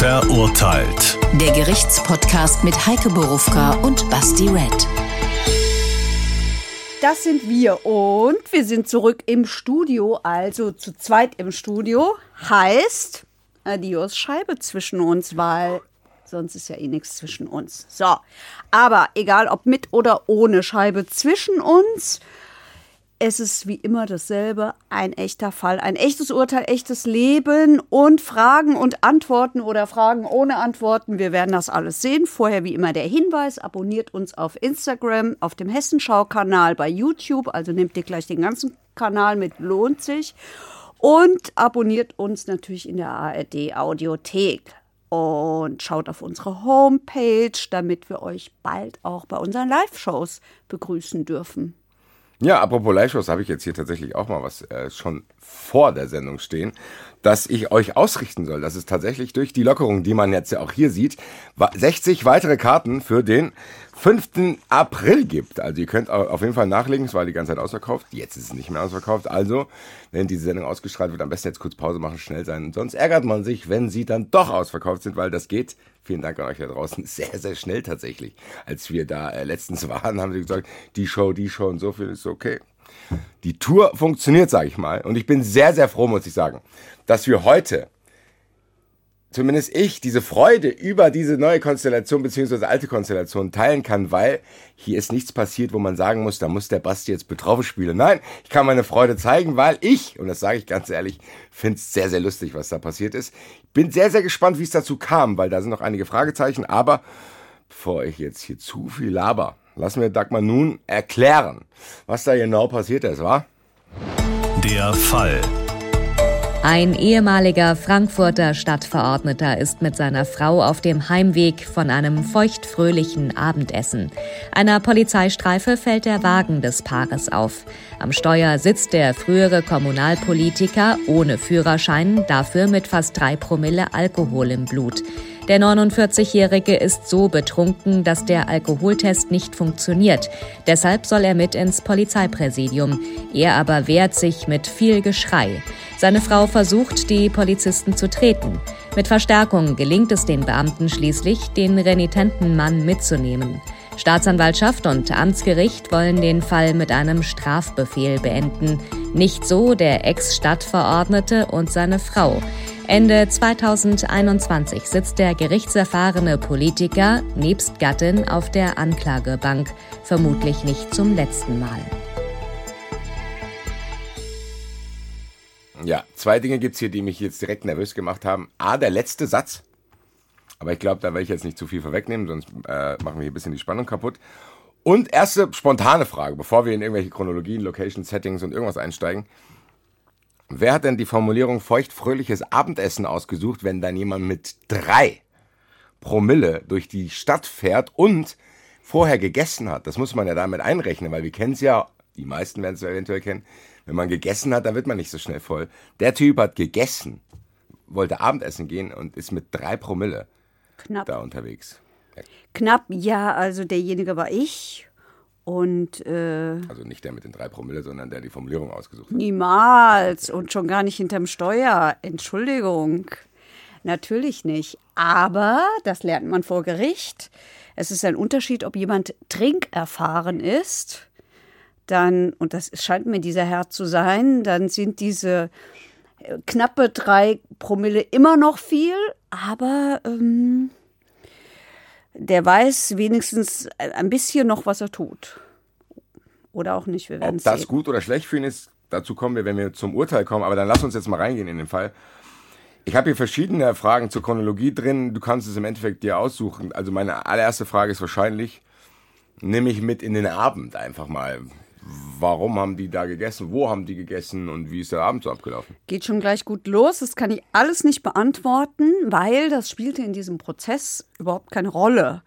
Verurteilt. Der Gerichtspodcast mit Heike Borufka und Basti Red. Das sind wir und wir sind zurück im Studio, also zu zweit im Studio. Heißt, Adios Scheibe zwischen uns, weil sonst ist ja eh nichts zwischen uns. So, aber egal ob mit oder ohne Scheibe zwischen uns, es ist wie immer dasselbe, ein echter Fall, ein echtes Urteil, echtes Leben und Fragen und Antworten oder Fragen ohne Antworten. Wir werden das alles sehen. Vorher wie immer der Hinweis, abonniert uns auf Instagram, auf dem Hessenschau-Kanal bei YouTube, also nehmt ihr gleich den ganzen Kanal mit, lohnt sich. Und abonniert uns natürlich in der ARD Audiothek und schaut auf unsere Homepage, damit wir euch bald auch bei unseren Live-Shows begrüßen dürfen. Ja, apropos Live-Shows, habe ich jetzt hier tatsächlich auch mal was äh, schon vor der Sendung stehen, dass ich euch ausrichten soll. Das ist tatsächlich durch die Lockerung, die man jetzt ja auch hier sieht, 60 weitere Karten für den 5. April gibt. Also ihr könnt auf jeden Fall nachlegen, es war die ganze Zeit ausverkauft. Jetzt ist es nicht mehr ausverkauft. Also, wenn diese Sendung ausgestrahlt wird, am besten jetzt kurz Pause machen, schnell sein. Sonst ärgert man sich, wenn sie dann doch ausverkauft sind, weil das geht vielen Dank an euch da draußen, sehr, sehr schnell tatsächlich. Als wir da äh, letztens waren, haben sie gesagt, die Show, die Show und so viel ist okay. Die Tour funktioniert, sage ich mal. Und ich bin sehr, sehr froh, muss ich sagen, dass wir heute zumindest ich diese Freude über diese neue Konstellation beziehungsweise alte Konstellation teilen kann, weil hier ist nichts passiert, wo man sagen muss, da muss der Basti jetzt betroffen spielen. Nein, ich kann meine Freude zeigen, weil ich, und das sage ich ganz ehrlich, finde es sehr, sehr lustig, was da passiert ist. Bin sehr, sehr gespannt, wie es dazu kam, weil da sind noch einige Fragezeichen, aber bevor ich jetzt hier zu viel laber, lassen wir Dagmar nun erklären, was da genau passiert ist, wa? Der Fall. Ein ehemaliger Frankfurter Stadtverordneter ist mit seiner Frau auf dem Heimweg von einem feuchtfröhlichen Abendessen. Einer Polizeistreife fällt der Wagen des Paares auf. Am Steuer sitzt der frühere Kommunalpolitiker ohne Führerschein, dafür mit fast drei Promille Alkohol im Blut. Der 49-Jährige ist so betrunken, dass der Alkoholtest nicht funktioniert. Deshalb soll er mit ins Polizeipräsidium. Er aber wehrt sich mit viel Geschrei. Seine Frau versucht, die Polizisten zu treten. Mit Verstärkung gelingt es den Beamten schließlich, den renitenten Mann mitzunehmen. Staatsanwaltschaft und Amtsgericht wollen den Fall mit einem Strafbefehl beenden. Nicht so der Ex-Stadtverordnete und seine Frau. Ende 2021 sitzt der gerichtserfahrene Politiker nebst Gattin auf der Anklagebank, vermutlich nicht zum letzten Mal. Ja, zwei Dinge gibt es hier, die mich jetzt direkt nervös gemacht haben. A, der letzte Satz. Aber ich glaube, da werde ich jetzt nicht zu viel vorwegnehmen, sonst äh, machen wir hier ein bisschen die Spannung kaputt. Und erste spontane Frage, bevor wir in irgendwelche Chronologien, Location, Settings und irgendwas einsteigen. Wer hat denn die Formulierung feuchtfröhliches Abendessen ausgesucht, wenn dann jemand mit drei Promille durch die Stadt fährt und vorher gegessen hat? Das muss man ja damit einrechnen, weil wir kennen es ja, die meisten werden es eventuell kennen, wenn man gegessen hat, dann wird man nicht so schnell voll. Der Typ hat gegessen, wollte Abendessen gehen und ist mit drei Promille Knapp. da unterwegs. Knapp, ja, also derjenige war ich und äh, Also nicht der mit den drei Promille, sondern der die Formulierung ausgesucht hat. niemals und schon gar nicht hinterm Steuer. Entschuldigung. Natürlich nicht. Aber, das lernt man vor Gericht, es ist ein Unterschied, ob jemand trinkerfahren ist, dann, und das scheint mir dieser Herr zu sein, dann sind diese knappe drei Promille immer noch viel, aber ähm, der weiß wenigstens ein bisschen noch, was er tut. Oder auch nicht, wir werden Ob das sehen. gut oder schlecht für ihn ist, dazu kommen wir, wenn wir zum Urteil kommen. Aber dann lass uns jetzt mal reingehen in den Fall. Ich habe hier verschiedene Fragen zur Chronologie drin. Du kannst es im Endeffekt dir aussuchen. Also meine allererste Frage ist wahrscheinlich, nimm mich mit in den Abend einfach mal. Warum haben die da gegessen? Wo haben die gegessen? Und wie ist der Abend so abgelaufen? Geht schon gleich gut los. Das kann ich alles nicht beantworten, weil das spielte in diesem Prozess überhaupt keine Rolle.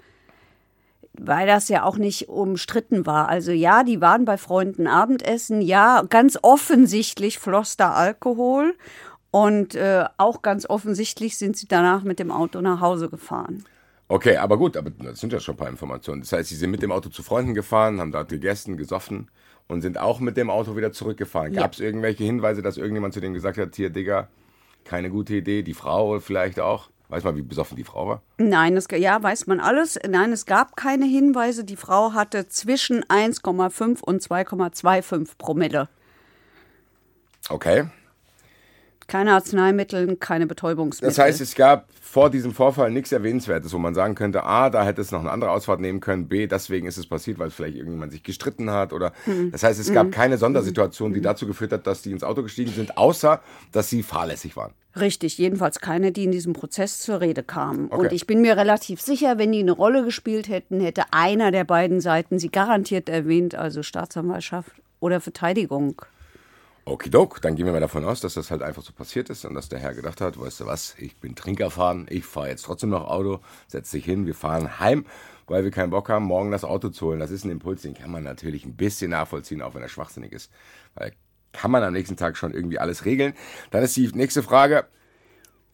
Weil das ja auch nicht umstritten war. Also ja, die waren bei Freunden Abendessen. Ja, ganz offensichtlich floss da Alkohol. Und äh, auch ganz offensichtlich sind sie danach mit dem Auto nach Hause gefahren. Okay, aber gut, aber das sind ja schon ein paar Informationen. Das heißt, sie sind mit dem Auto zu Freunden gefahren, haben dort gegessen, gesoffen und sind auch mit dem Auto wieder zurückgefahren. Ja. Gab es irgendwelche Hinweise, dass irgendjemand zu denen gesagt hat, hier, Digga, keine gute Idee, die Frau vielleicht auch? Weiß man, wie besoffen die Frau war? Nein, das, ja, weiß man alles. Nein, es gab keine Hinweise. Die Frau hatte zwischen 1,5 und 2,25 Promille. Okay. Keine Arzneimittel, keine Betäubungsmittel. Das heißt, es gab vor diesem Vorfall nichts Erwähnenswertes, wo man sagen könnte, A, da hätte es noch eine andere Ausfahrt nehmen können, B, deswegen ist es passiert, weil vielleicht irgendjemand sich gestritten hat oder. Hm. Das heißt, es gab keine Sondersituation, die dazu geführt hat, dass die ins Auto gestiegen sind, außer dass sie fahrlässig waren. Richtig, jedenfalls keine, die in diesem Prozess zur Rede kamen. Okay. Und ich bin mir relativ sicher, wenn die eine Rolle gespielt hätten, hätte einer der beiden Seiten sie garantiert erwähnt, also Staatsanwaltschaft oder Verteidigung. Okidok, dann gehen wir mal davon aus, dass das halt einfach so passiert ist und dass der Herr gedacht hat, weißt du was, ich bin Trinkerfahren, ich fahre jetzt trotzdem noch Auto, setz dich hin, wir fahren heim, weil wir keinen Bock haben, morgen das Auto zu holen. Das ist ein Impuls, den kann man natürlich ein bisschen nachvollziehen, auch wenn er schwachsinnig ist. Weil kann man am nächsten Tag schon irgendwie alles regeln. Dann ist die nächste Frage,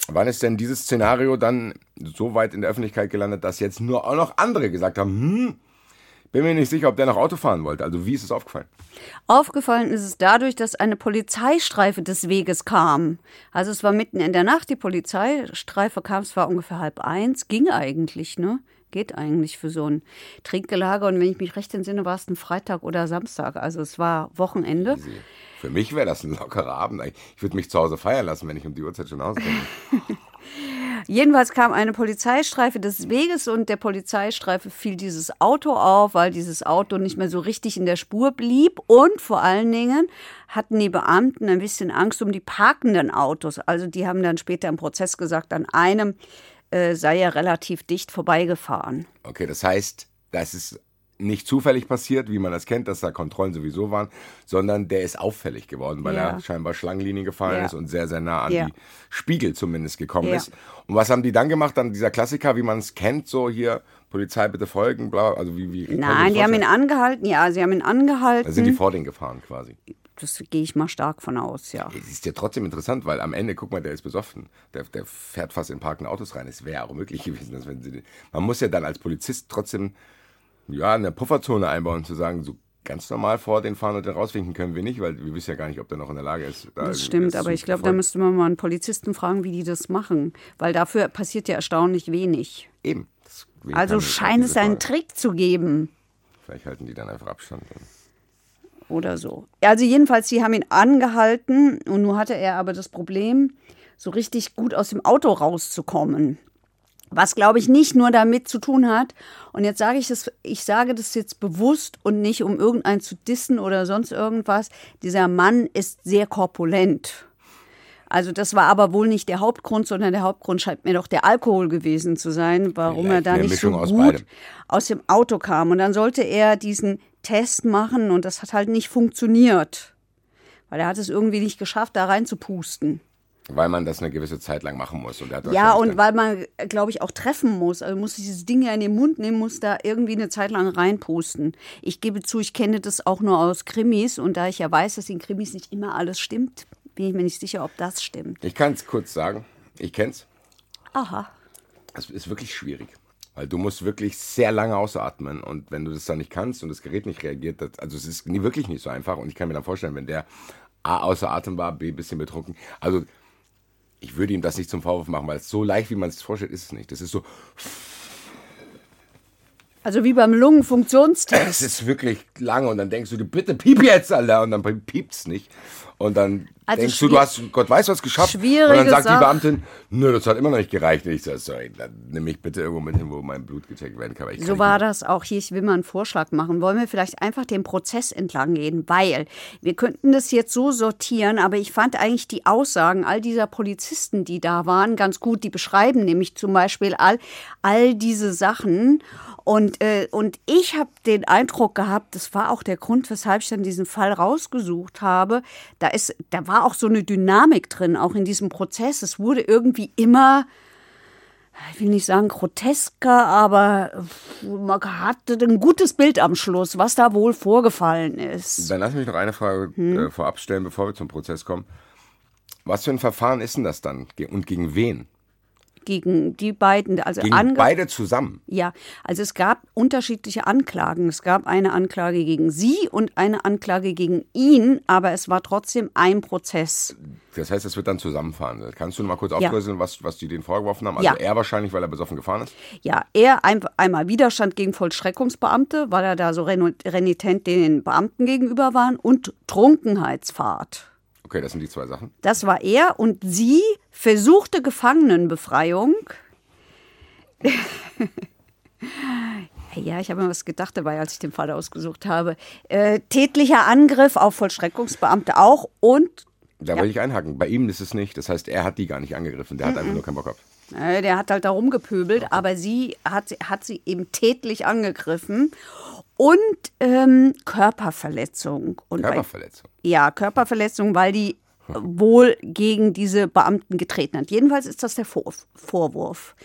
wann ist denn dieses Szenario dann so weit in der Öffentlichkeit gelandet, dass jetzt nur auch noch andere gesagt haben, hm, bin mir nicht sicher, ob der noch Auto fahren wollte. Also wie ist es aufgefallen? Aufgefallen ist es dadurch, dass eine Polizeistreife des Weges kam. Also es war mitten in der Nacht, die Polizeistreife kam, es war ungefähr halb eins, ging eigentlich, ne? Geht eigentlich für so ein Trinkgelager. Und wenn ich mich recht entsinne, war es ein Freitag oder Samstag. Also es war Wochenende. Für mich wäre das ein lockerer Abend. Ich würde mich zu Hause feiern lassen, wenn ich um die Uhrzeit schon nach Hause komme. Jedenfalls kam eine Polizeistreife des Weges und der Polizeistreife fiel dieses Auto auf, weil dieses Auto nicht mehr so richtig in der Spur blieb. Und vor allen Dingen hatten die Beamten ein bisschen Angst um die parkenden Autos. Also die haben dann später im Prozess gesagt, an einem äh, sei er relativ dicht vorbeigefahren. Okay, das heißt, das ist nicht zufällig passiert, wie man das kennt, dass da Kontrollen sowieso waren, sondern der ist auffällig geworden, weil Ja. er scheinbar Schlangenlinien gefallen Ja. ist und sehr, sehr nah an Ja. die Spiegel zumindest gekommen ist. Und was haben die dann gemacht? Dann dieser Klassiker, wie man es kennt, so hier, Polizei bitte folgen, bla, also wie, wie Nein, die haben ihn angehalten. Ja, sie haben ihn angehalten. Da sind die vor den gefahren quasi. das gehe ich mal stark von aus, ja. Es ist ja trotzdem interessant, weil am Ende, guck mal, der ist besoffen. Der, der fährt fast in parkende Autos rein. Es wäre auch möglich gewesen, dass wenn sie. Man muss ja dann als Polizist trotzdem ja, eine Pufferzone einbauen, zu sagen, so ganz normal vor den fahren und den rauswinken können wir nicht, weil wir wissen ja gar nicht, ob der noch in der Lage ist. Da Das stimmt, aber ich glaube, da müsste man mal einen Polizisten fragen, wie die das machen. Weil dafür passiert ja erstaunlich wenig. Eben. Deswegen Also scheint es einen Trick zu geben. Vielleicht halten die dann einfach Abstand. oder so. Also jedenfalls, sie haben ihn angehalten und nun hatte er aber das Problem, so richtig gut aus dem Auto rauszukommen. Was, glaube ich, nicht nur damit zu tun hat. Und jetzt sage ich das, ich sage das jetzt bewusst und nicht, um irgendeinen zu dissen oder sonst irgendwas. Dieser Mann ist sehr korpulent. Also das war aber wohl nicht der Hauptgrund, sondern der Hauptgrund scheint mir doch der Alkohol gewesen zu sein, warum Vielleicht er da nicht so Mischung aus gut beidem. aus dem Auto kam. Und dann sollte er diesen Test machen und das hat halt nicht funktioniert. Weil er hat es irgendwie nicht geschafft, da reinzupusten. Weil man das eine gewisse Zeit lang machen muss. Und Ja, und weil man, glaube ich, auch treffen muss. Also muss dieses Ding ja in den Mund nehmen, muss da irgendwie eine Zeit lang reinpusten. Ich gebe zu, ich kenne das auch nur aus Krimis und da ich ja weiß, dass in Krimis nicht immer alles stimmt, bin ich mir nicht sicher, ob das stimmt. Ich kann es kurz sagen. Ich kenn's. Aha. Es ist wirklich schwierig. Weil du musst wirklich sehr lange ausatmen und wenn du das dann nicht kannst und das Gerät nicht reagiert, das, also es ist wirklich nicht so einfach und ich kann mir dann vorstellen, wenn der A außer Atem war, B bisschen betrunken, also ich würde ihm das nicht zum Vorwurf machen, weil es so leicht, wie man es sich vorstellt, ist es nicht. Das ist so, Also wie beim Lungenfunktionstest. es ist wirklich lange und dann denkst du, du bitte piep jetzt, Alter, und dann piept's nicht. Und dann Also denkst du, du hast Gott weiß was geschafft. schwierige und dann sagt Sache. die Beamtin, nö, das hat immer noch nicht gereicht. Und ich sage, sorry, dann nimm mich bitte irgendwo mit hin, wo mein Blut gecheckt werden kann. So war das auch hier. Ich will mal einen Vorschlag machen. Wollen wir vielleicht einfach den Prozess entlang gehen? Weil wir könnten das jetzt so sortieren, aber ich fand eigentlich die Aussagen all dieser Polizisten, die da waren, ganz gut. Die beschreiben nämlich zum Beispiel all, all diese Sachen. Und, äh, und ich habe den Eindruck gehabt, das war auch der Grund, weshalb ich dann diesen Fall rausgesucht habe. Da, ist, da war auch so eine Dynamik drin, auch in diesem Prozess. Es wurde irgendwie immer ich will nicht sagen grotesker, aber man hatte ein gutes Bild am Schluss, was da wohl vorgefallen ist. Dann lass mich noch eine Frage Hm? äh, vorab stellen, bevor wir zum Prozess kommen. Was für ein Verfahren ist denn das dann und gegen wen? Gegen die beiden. Also Gegen Ange- beide zusammen. Ja, also es gab unterschiedliche Anklagen. Es gab eine Anklage gegen sie und eine Anklage gegen ihn, aber es war trotzdem ein Prozess. Das heißt, es wird dann zusammen verhandelt. Kannst du noch mal kurz Ja. aufdröseln, was, was die denen vorgeworfen haben? Also Ja. er wahrscheinlich, weil er besoffen gefahren ist. Ja, er ein, einmal Widerstand gegen Vollstreckungsbeamte, weil er da so renitent den Beamten gegenüber war und Trunkenheitsfahrt. Okay, das sind die zwei Sachen. Das war er und sie versuchte Gefangenenbefreiung. Ja, ich habe mir was gedacht dabei, als ich den Fall ausgesucht habe. Äh, tätlicher Angriff auf Vollstreckungsbeamte auch und Da will ich einhaken. Bei ihm ist es nicht. Das heißt, er hat die gar nicht angegriffen. Der hat einfach nur keinen Bock gehabt. äh, der hat halt da rumgepöbelt, aber sie hat, hat sie eben tätlich angegriffen und ähm, Körperverletzung. Und bei- Körperverletzung. Ja, Körperverletzung, weil die wohl gegen diese Beamten getreten hat. Jedenfalls ist das der Vor Vorwurf.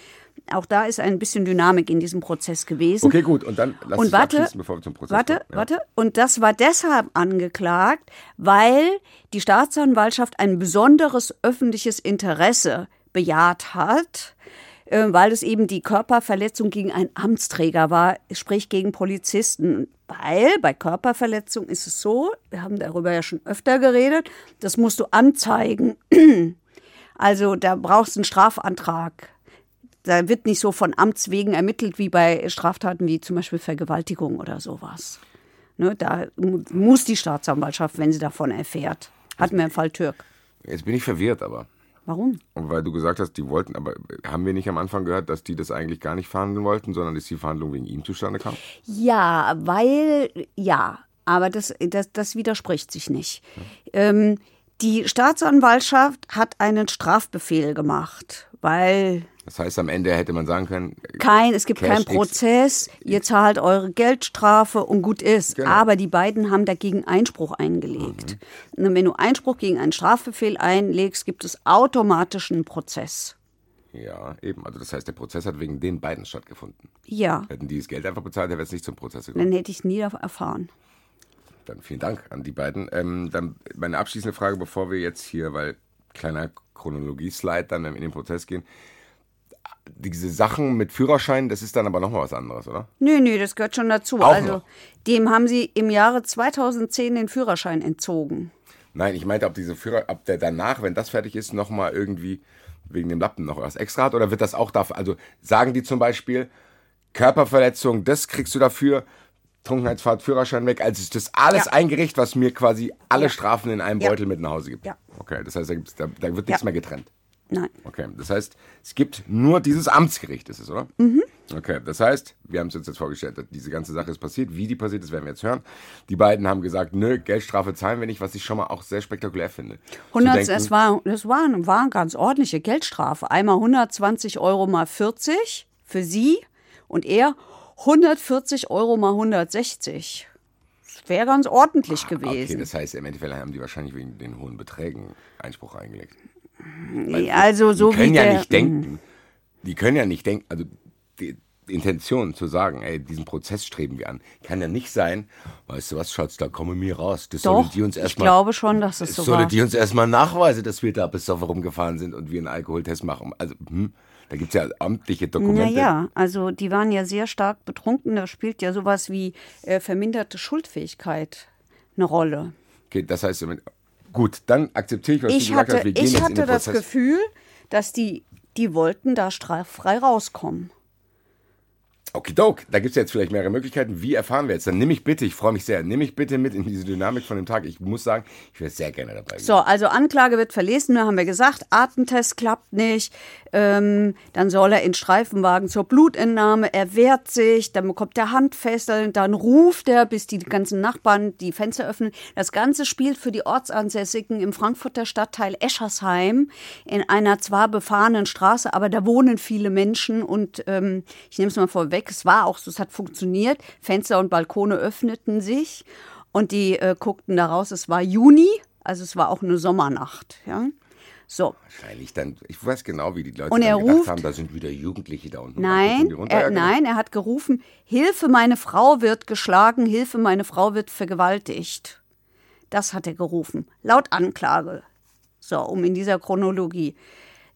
Auch da ist ein bisschen Dynamik in diesem Prozess gewesen. Okay, gut. Und dann lass Und uns warte, abschließen, bevor wir zum Prozess warte, kommen. Ja. warte. Und das war deshalb angeklagt, weil die Staatsanwaltschaft ein besonderes öffentliches Interesse bejaht hat, weil es eben die Körperverletzung gegen einen Amtsträger war, sprich gegen Polizisten. Weil bei Körperverletzung ist es so, wir haben darüber ja schon öfter geredet, das musst du anzeigen. Also da brauchst du einen Strafantrag. Da wird nicht so von Amts wegen ermittelt wie bei Straftaten wie zum Beispiel Vergewaltigung oder sowas. Ne, da mu- muss die Staatsanwaltschaft, wenn sie davon erfährt. Hatten wir im Fall Türk. Jetzt bin ich verwirrt, aber. Warum? Weil du gesagt hast, die wollten, aber haben wir nicht am Anfang gehört, dass die das eigentlich gar nicht verhandeln wollten, sondern dass die Verhandlung wegen ihm zustande kam? Ja, weil, ja, aber das, das, das widerspricht sich nicht. Ähm, die Staatsanwaltschaft hat einen Strafbefehl gemacht, weil Das heißt, am Ende hätte man sagen können, kein, es gibt Cash keinen X. Prozess, ihr zahlt eure Geldstrafe und gut ist. Genau. Aber die beiden haben dagegen Einspruch eingelegt. Mhm. Und wenn du Einspruch gegen einen Strafbefehl einlegst, gibt es automatisch einen Prozess. ja, eben. Also das heißt, der Prozess hat wegen den beiden stattgefunden. Ja, Hätten die das Geld einfach bezahlt, wäre es nicht zum Prozess gekommen. dann hätte ich nie erfahren. Dann vielen Dank an die beiden. Ähm, dann meine abschließende Frage, bevor wir jetzt hier, weil kleiner Chronologie-Slide, dann in den Prozess gehen. Diese Sachen mit Führerschein, das ist dann aber nochmal was anderes, oder? Nö, nö, das gehört schon dazu. Auch also, noch? dem haben sie im Jahre 2010 den Führerschein entzogen. Nein, ich meinte, ob diese Führer, ob der danach, wenn das fertig ist, nochmal irgendwie wegen dem Lappen noch was extra hat oder wird das auch dafür, also sagen die zum Beispiel, Körperverletzung, das kriegst du dafür, Trunkenheitsfahrt, Führerschein weg, also ist das alles Ja. eingerichtet, was mir quasi alle Ja. Strafen in einem Ja. Beutel mit nach Hause gibt. Ja. Okay, das heißt, da, da, wird nichts mehr getrennt. Nein. Okay, das heißt, es gibt nur dieses Amtsgericht, ist es, oder? Mhm. Okay, das heißt, wir haben es uns jetzt vorgestellt, dass diese ganze Sache ist passiert. Wie die passiert ist, werden wir jetzt hören. Die beiden haben gesagt, nö, Geldstrafe zahlen wir nicht, was ich schon mal auch sehr spektakulär finde. Zu 100, denken, das, war, das war, eine- war eine ganz ordentliche Geldstrafe. Einmal 120 Euro mal 40 für sie und er 140 Euro mal 160. Das wäre ganz ordentlich Okay, gewesen. das heißt, im Endeffekt haben die wahrscheinlich wegen den hohen Beträgen Einspruch eingelegt. Also so die können wie ja der, nicht denken, die können ja nicht denken, also die Intention zu sagen, ey, diesen Prozess streben wir an, kann ja nicht sein, weißt du was, Schatz, da kommen wir raus. Das Doch, die uns ich erstmal glaube schon, dass es so sollen war. die uns erstmal nachweisen, dass wir da besoffen rumgefahren sind und wir einen Alkoholtest machen. Also, hm, da gibt es ja amtliche Dokumente. Naja, also die waren ja sehr stark betrunken. Da spielt ja sowas wie äh, verminderte Schuldfähigkeit eine Rolle. Okay, das heißt, gut, dann akzeptiere ich, was Ich du gesagt hatte, hast. Wir gehen ich jetzt in hatte den das. Gefühl, dass die, die wollten da straffrei rauskommen. Okidok, da gibt es jetzt vielleicht mehrere Möglichkeiten. Wie erfahren wir jetzt? Dann nimm mich bitte, ich freue mich sehr, nimm mich bitte mit in diese Dynamik von dem Tag. Ich muss sagen, ich wäre sehr gerne dabei. So, also Anklage wird verlesen, haben wir gesagt, Atemtest klappt nicht, ähm, dann soll er in Streifenwagen zur Blutentnahme, er wehrt sich, dann bekommt er Handfesseln, dann ruft er, bis die ganzen Nachbarn die Fenster öffnen. Das Ganze spielt für die Ortsansässigen im Frankfurter Stadtteil Eschersheim in einer zwar befahrenen Straße, aber da wohnen viele Menschen und ähm, ich nehme es mal vorweg, es war auch so, es hat funktioniert, Fenster und Balkone öffneten sich und die äh, guckten da raus, es war Juni, also es war auch eine Sommernacht, ja. So, Wahrscheinlich dann, ich weiß genau, wie die Leute Und er gedacht ruft- haben, da sind wieder Jugendliche da unten. Nein, ja, er, genau. nein, er hat gerufen, Hilfe, meine Frau wird geschlagen, Hilfe, meine Frau wird vergewaltigt. Das hat er gerufen, laut Anklage. So, um in dieser Chronologie.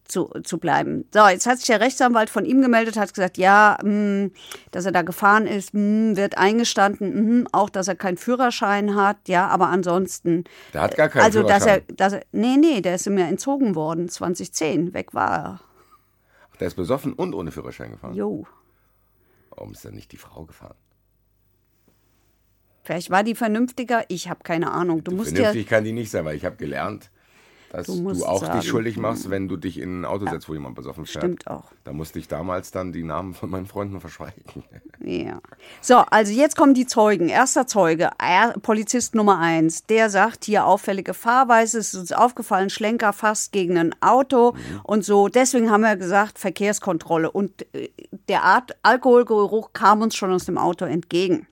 Zu, zu bleiben. So, jetzt hat sich der Rechtsanwalt von ihm gemeldet, hat gesagt, ja, mh, dass er da gefahren ist, mh, wird eingestanden, mh, auch, dass er keinen Führerschein hat, ja, aber ansonsten. Der hat gar keinen also, dass er, Führerschein. dass er, nee, nee, der ist ihm ja entzogen worden, 2010, weg war er. Der ist besoffen und ohne Führerschein gefahren. Jo. Warum ist dann nicht die Frau gefahren? Vielleicht war die vernünftiger, ich habe keine Ahnung. Du musst ja, Vernünftig kann die nicht sein, weil ich habe gelernt, dass Du du, auch sagen, dich schuldig machst, wenn du dich in ein Auto setzt, wo jemand besoffen fährt. stimmt auch. Da musste ich damals dann die Namen von meinen Freunden verschweigen. Ja. So, also jetzt kommen die Zeugen. Erster Zeuge, Polizist Nummer eins, der sagt hier auffällige Fahrweise, es ist uns aufgefallen, Schlenker fast gegen ein Auto und so. Deswegen haben wir gesagt, Verkehrskontrolle. Und äh, der Art Alkoholgeruch kam uns schon aus dem Auto entgegen.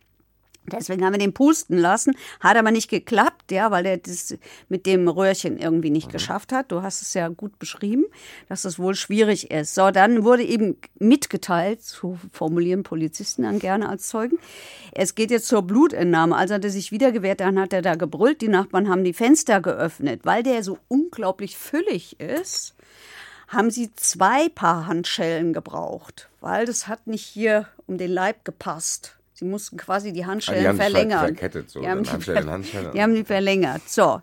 Deswegen haben wir den pusten lassen. Hat aber nicht geklappt, ja, weil er das mit dem Röhrchen irgendwie nicht geschafft hat. Du hast es ja gut beschrieben, dass das wohl schwierig ist. So, dann wurde eben mitgeteilt, so formulieren Polizisten dann gerne als Zeugen. Es geht jetzt zur Blutentnahme. Also hat er sich wieder gewehrt, dann hat er da gebrüllt. Die Nachbarn haben die Fenster geöffnet, weil der so unglaublich füllig ist haben sie zwei Paar Handschellen gebraucht, weil das hat nicht hier um den Leib gepasst. Sie mussten quasi die Handschellen Ah, die haben sich verlängern. verkettet, so, Die haben, die, Handschellen, Handschellen. die haben die verlängert. So.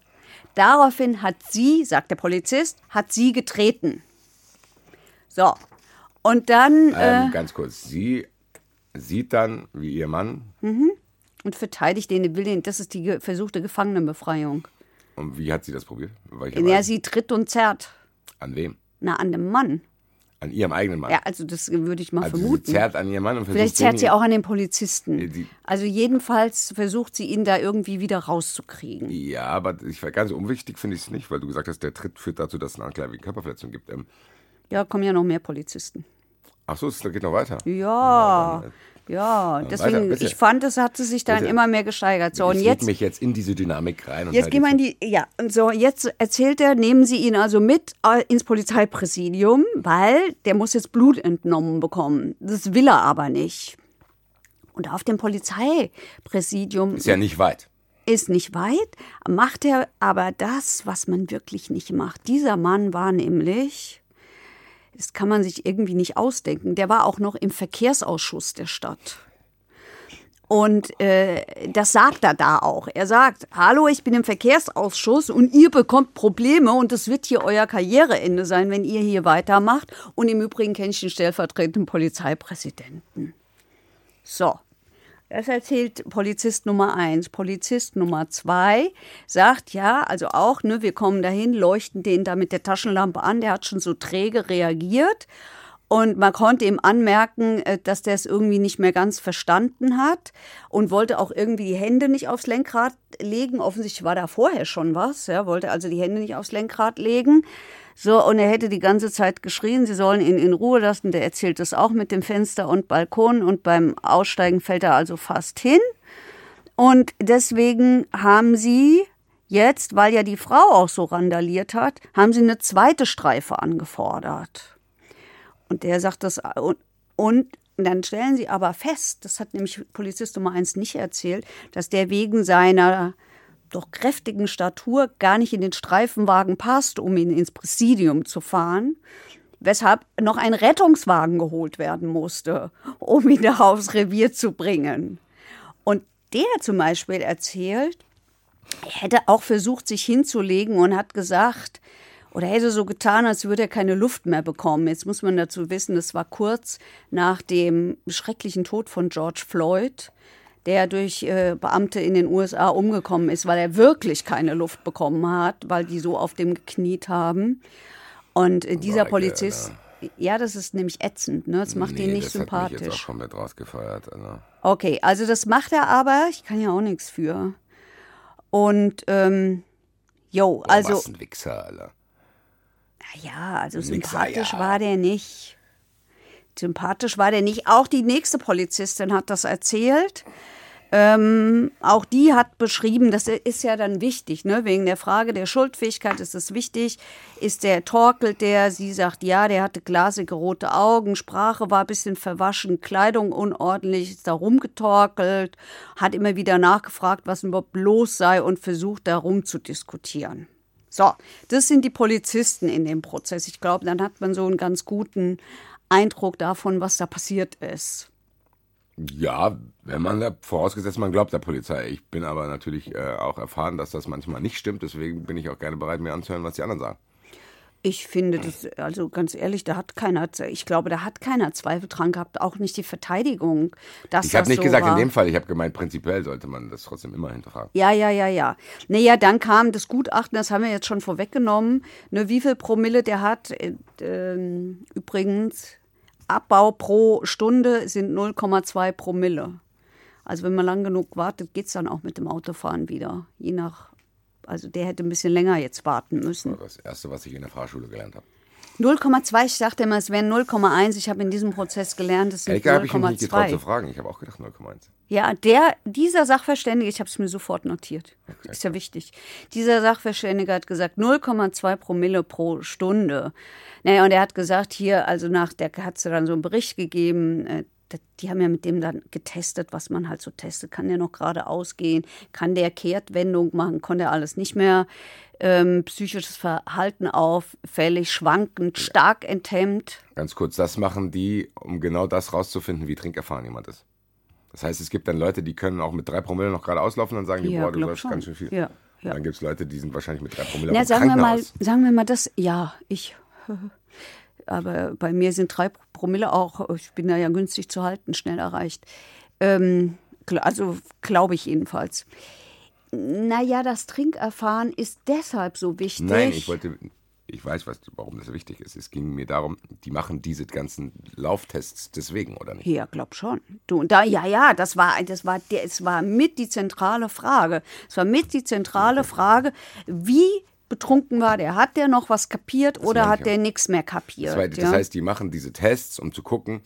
Daraufhin hat sie, sagt der Polizist, hat sie getreten. So. Und dann Ähm, äh, ganz kurz, sie sieht dann, wie ihr Mann, und verteidigt den, will den, das ist die ge- versuchte Gefangenenbefreiung. und wie hat sie das probiert? Weil Ja, sie tritt und zerrt. an wem? Na, an dem Mann. An ihrem eigenen Mann. Ja, also das würde ich mal also sie vermuten. zerrt an ihrem Mann und Vielleicht zerrt sie auch an den Polizisten. Äh, die- Also jedenfalls versucht sie ihn da irgendwie wieder rauszukriegen. Ja, aber ich ganz unwichtig, finde ich es nicht, weil du gesagt hast, der Tritt führt dazu, dass es eine Anklage wegen Körperverletzung gibt. Ähm, Ja, kommen ja noch mehr Polizisten. ach so, es geht noch weiter. Ja, dann, ja. Deswegen, weiter, ich fand, es hat sie sich dann Bitte. immer mehr gesteigert. So, und ich leg jetzt, mich jetzt in diese Dynamik rein. Und jetzt halt gehen wir in die, ja, und so, jetzt erzählt er, nehmen Sie ihn also mit äh, ins Polizeipräsidium, weil der muss jetzt Blut entnommen bekommen. Das will er aber nicht. Und auf dem Polizeipräsidium Ist ja nicht weit. ist nicht weit, macht er aber das, was man wirklich nicht macht. Dieser Mann war nämlich, das kann man sich irgendwie nicht ausdenken, der war auch noch im Verkehrsausschuss der Stadt. Und äh, das sagt er da auch. Er sagt, hallo, ich bin im Verkehrsausschuss und ihr bekommt Probleme und es wird hier euer Karriereende sein, wenn ihr hier weitermacht. Und im Übrigen kenne ich den stellvertretenden Polizeipräsidenten. So, das erzählt Polizist Nummer eins. Polizist Nummer zwei sagt, ja, also auch, ne, wir kommen dahin, leuchten den da mit der Taschenlampe an, der hat schon so träge reagiert. Und man konnte ihm anmerken, äh, dass der es irgendwie nicht mehr ganz verstanden hat und wollte auch irgendwie die Hände nicht aufs Lenkrad legen. Offensichtlich war da vorher schon was, ja, wollte also die Hände nicht aufs Lenkrad legen. So, und er hätte die ganze Zeit geschrien, sie sollen ihn in Ruhe lassen. Der erzählt das auch mit dem Fenster und Balkon und beim Aussteigen fällt er also fast hin. Und deswegen haben sie jetzt, weil ja die Frau auch so randaliert hat, haben sie eine zweite Streife angefordert. Und der sagt das, und, und dann stellen sie aber fest, das hat nämlich Polizist Nummer eins nicht erzählt, dass der wegen seiner doch kräftigen Statur gar nicht in den Streifenwagen passt, um ihn ins Präsidium zu fahren. Weshalb noch ein Rettungswagen geholt werden musste, um ihn da aufs Revier zu bringen. Und der zum Beispiel erzählt, er hätte auch versucht, sich hinzulegen und hat gesagt, oder hätte so getan, als würde er keine Luft mehr bekommen. Jetzt muss man dazu wissen, das war kurz nach dem schrecklichen Tod von George Floyd, der durch äh, Beamte in den USA umgekommen ist, weil er wirklich keine Luft bekommen hat, weil die so auf dem gekniet haben. Und äh, dieser Polizist, ja, das ist nämlich ätzend, ne? Das macht ihn nicht das Hat mich jetzt auch sympathisch. komplett rausgefeuert. Also. Okay, also das macht er aber, ich kann ja auch nichts für. Und, ähm, jo, Oh, also. Was ein Wichser, Alter. Ja, also sympathisch ja. war der nicht. Sympathisch war der nicht. Auch die nächste Polizistin hat das erzählt. Ähm, auch die hat beschrieben, das ist ja dann wichtig, ne? wegen der Frage der Schuldfähigkeit ist es wichtig. Ist der torkelt der? Sie sagt, ja, der hatte glasige rote Augen, Sprache war ein bisschen verwaschen, Kleidung unordentlich, ist da rumgetorkelt, hat immer wieder nachgefragt, was überhaupt los sei und versucht, da rumzudiskutieren. So, das sind die Polizisten in dem Prozess. Ich glaube, dann hat man so einen ganz guten Eindruck davon, was da passiert ist. Ja, wenn man da, vorausgesetzt man glaubt der Polizei. Ich bin aber natürlich äh, auch erfahren, dass das manchmal nicht stimmt. Deswegen bin ich auch gerne bereit, mir anzuhören, was die anderen sagen. Ich finde das, also ganz ehrlich, da hat keiner, ich glaube, da hat keiner Zweifel dran gehabt, auch nicht die Verteidigung. Dass Ich habe nicht so gesagt, war. in dem Fall, ich habe gemeint, prinzipiell sollte man das trotzdem immer hinterfragen. Ja, ja, ja, ja. Naja, dann kam das Gutachten, das haben wir jetzt schon vorweggenommen. Ne, wie viel Promille der hat? Äh, ähm, übrigens, Abbau pro Stunde sind 0,2 Promille. Also wenn man lang genug wartet, geht es dann auch mit dem Autofahren wieder. Je nach, also der hätte ein bisschen länger jetzt warten müssen. Das Erste, was ich in der Fahrschule gelernt habe. 0,2, ich dachte immer, es wären 0,1. Ich habe in diesem Prozess gelernt, es sind Ehrlich gesagt habe ich mich nicht getraut zu 0,2. fragen. Ich habe auch gedacht 0,1. Ja, der, dieser Sachverständige, ich habe es mir sofort notiert, ist ja wichtig. Dieser Sachverständige hat gesagt 0,2 Promille pro Stunde. Naja, und er hat gesagt, hier, also nach, der hat sie dann so einen Bericht gegeben, äh, die haben ja mit dem dann getestet, was man halt so testet. Kann der noch geradeaus gehen? Kann der Kehrtwendung machen? Konnte er alles nicht mehr? Ähm, psychisches Verhalten auffällig, schwankend, stark enthemmt. Ganz kurz, das machen die, um genau das rauszufinden, wie trinkerfahren jemand ist. Das heißt, es gibt dann Leute, die können auch mit drei Promille noch gerade auslaufen und sagen, die, Ja, boah, du läufst schon. ganz schön viel. Ja, ja. Dann gibt es Leute, die sind wahrscheinlich mit drei Promille Na, sagen wir mal, sagen wir mal das, ja, ich. Aber bei mir sind drei Promille auch, ich bin da ja günstig zu halten, schnell erreicht. Ähm, also glaube ich jedenfalls. Naja, das Trinkerfahren ist deshalb so wichtig. Nein, ich wollte, ich weiß, was, warum das wichtig ist. Es ging mir darum, die machen diese ganzen Lauftests deswegen, oder nicht? Ja, glaub schon. Du, und da, ja, ja, das war, das war, es war mit die zentrale Frage. Es war mit die zentrale Frage, wie betrunken war der? Hat der noch was kapiert oder meine hat der nichts mehr kapiert? Das, war, das ja? heißt, die machen diese Tests, um zu gucken,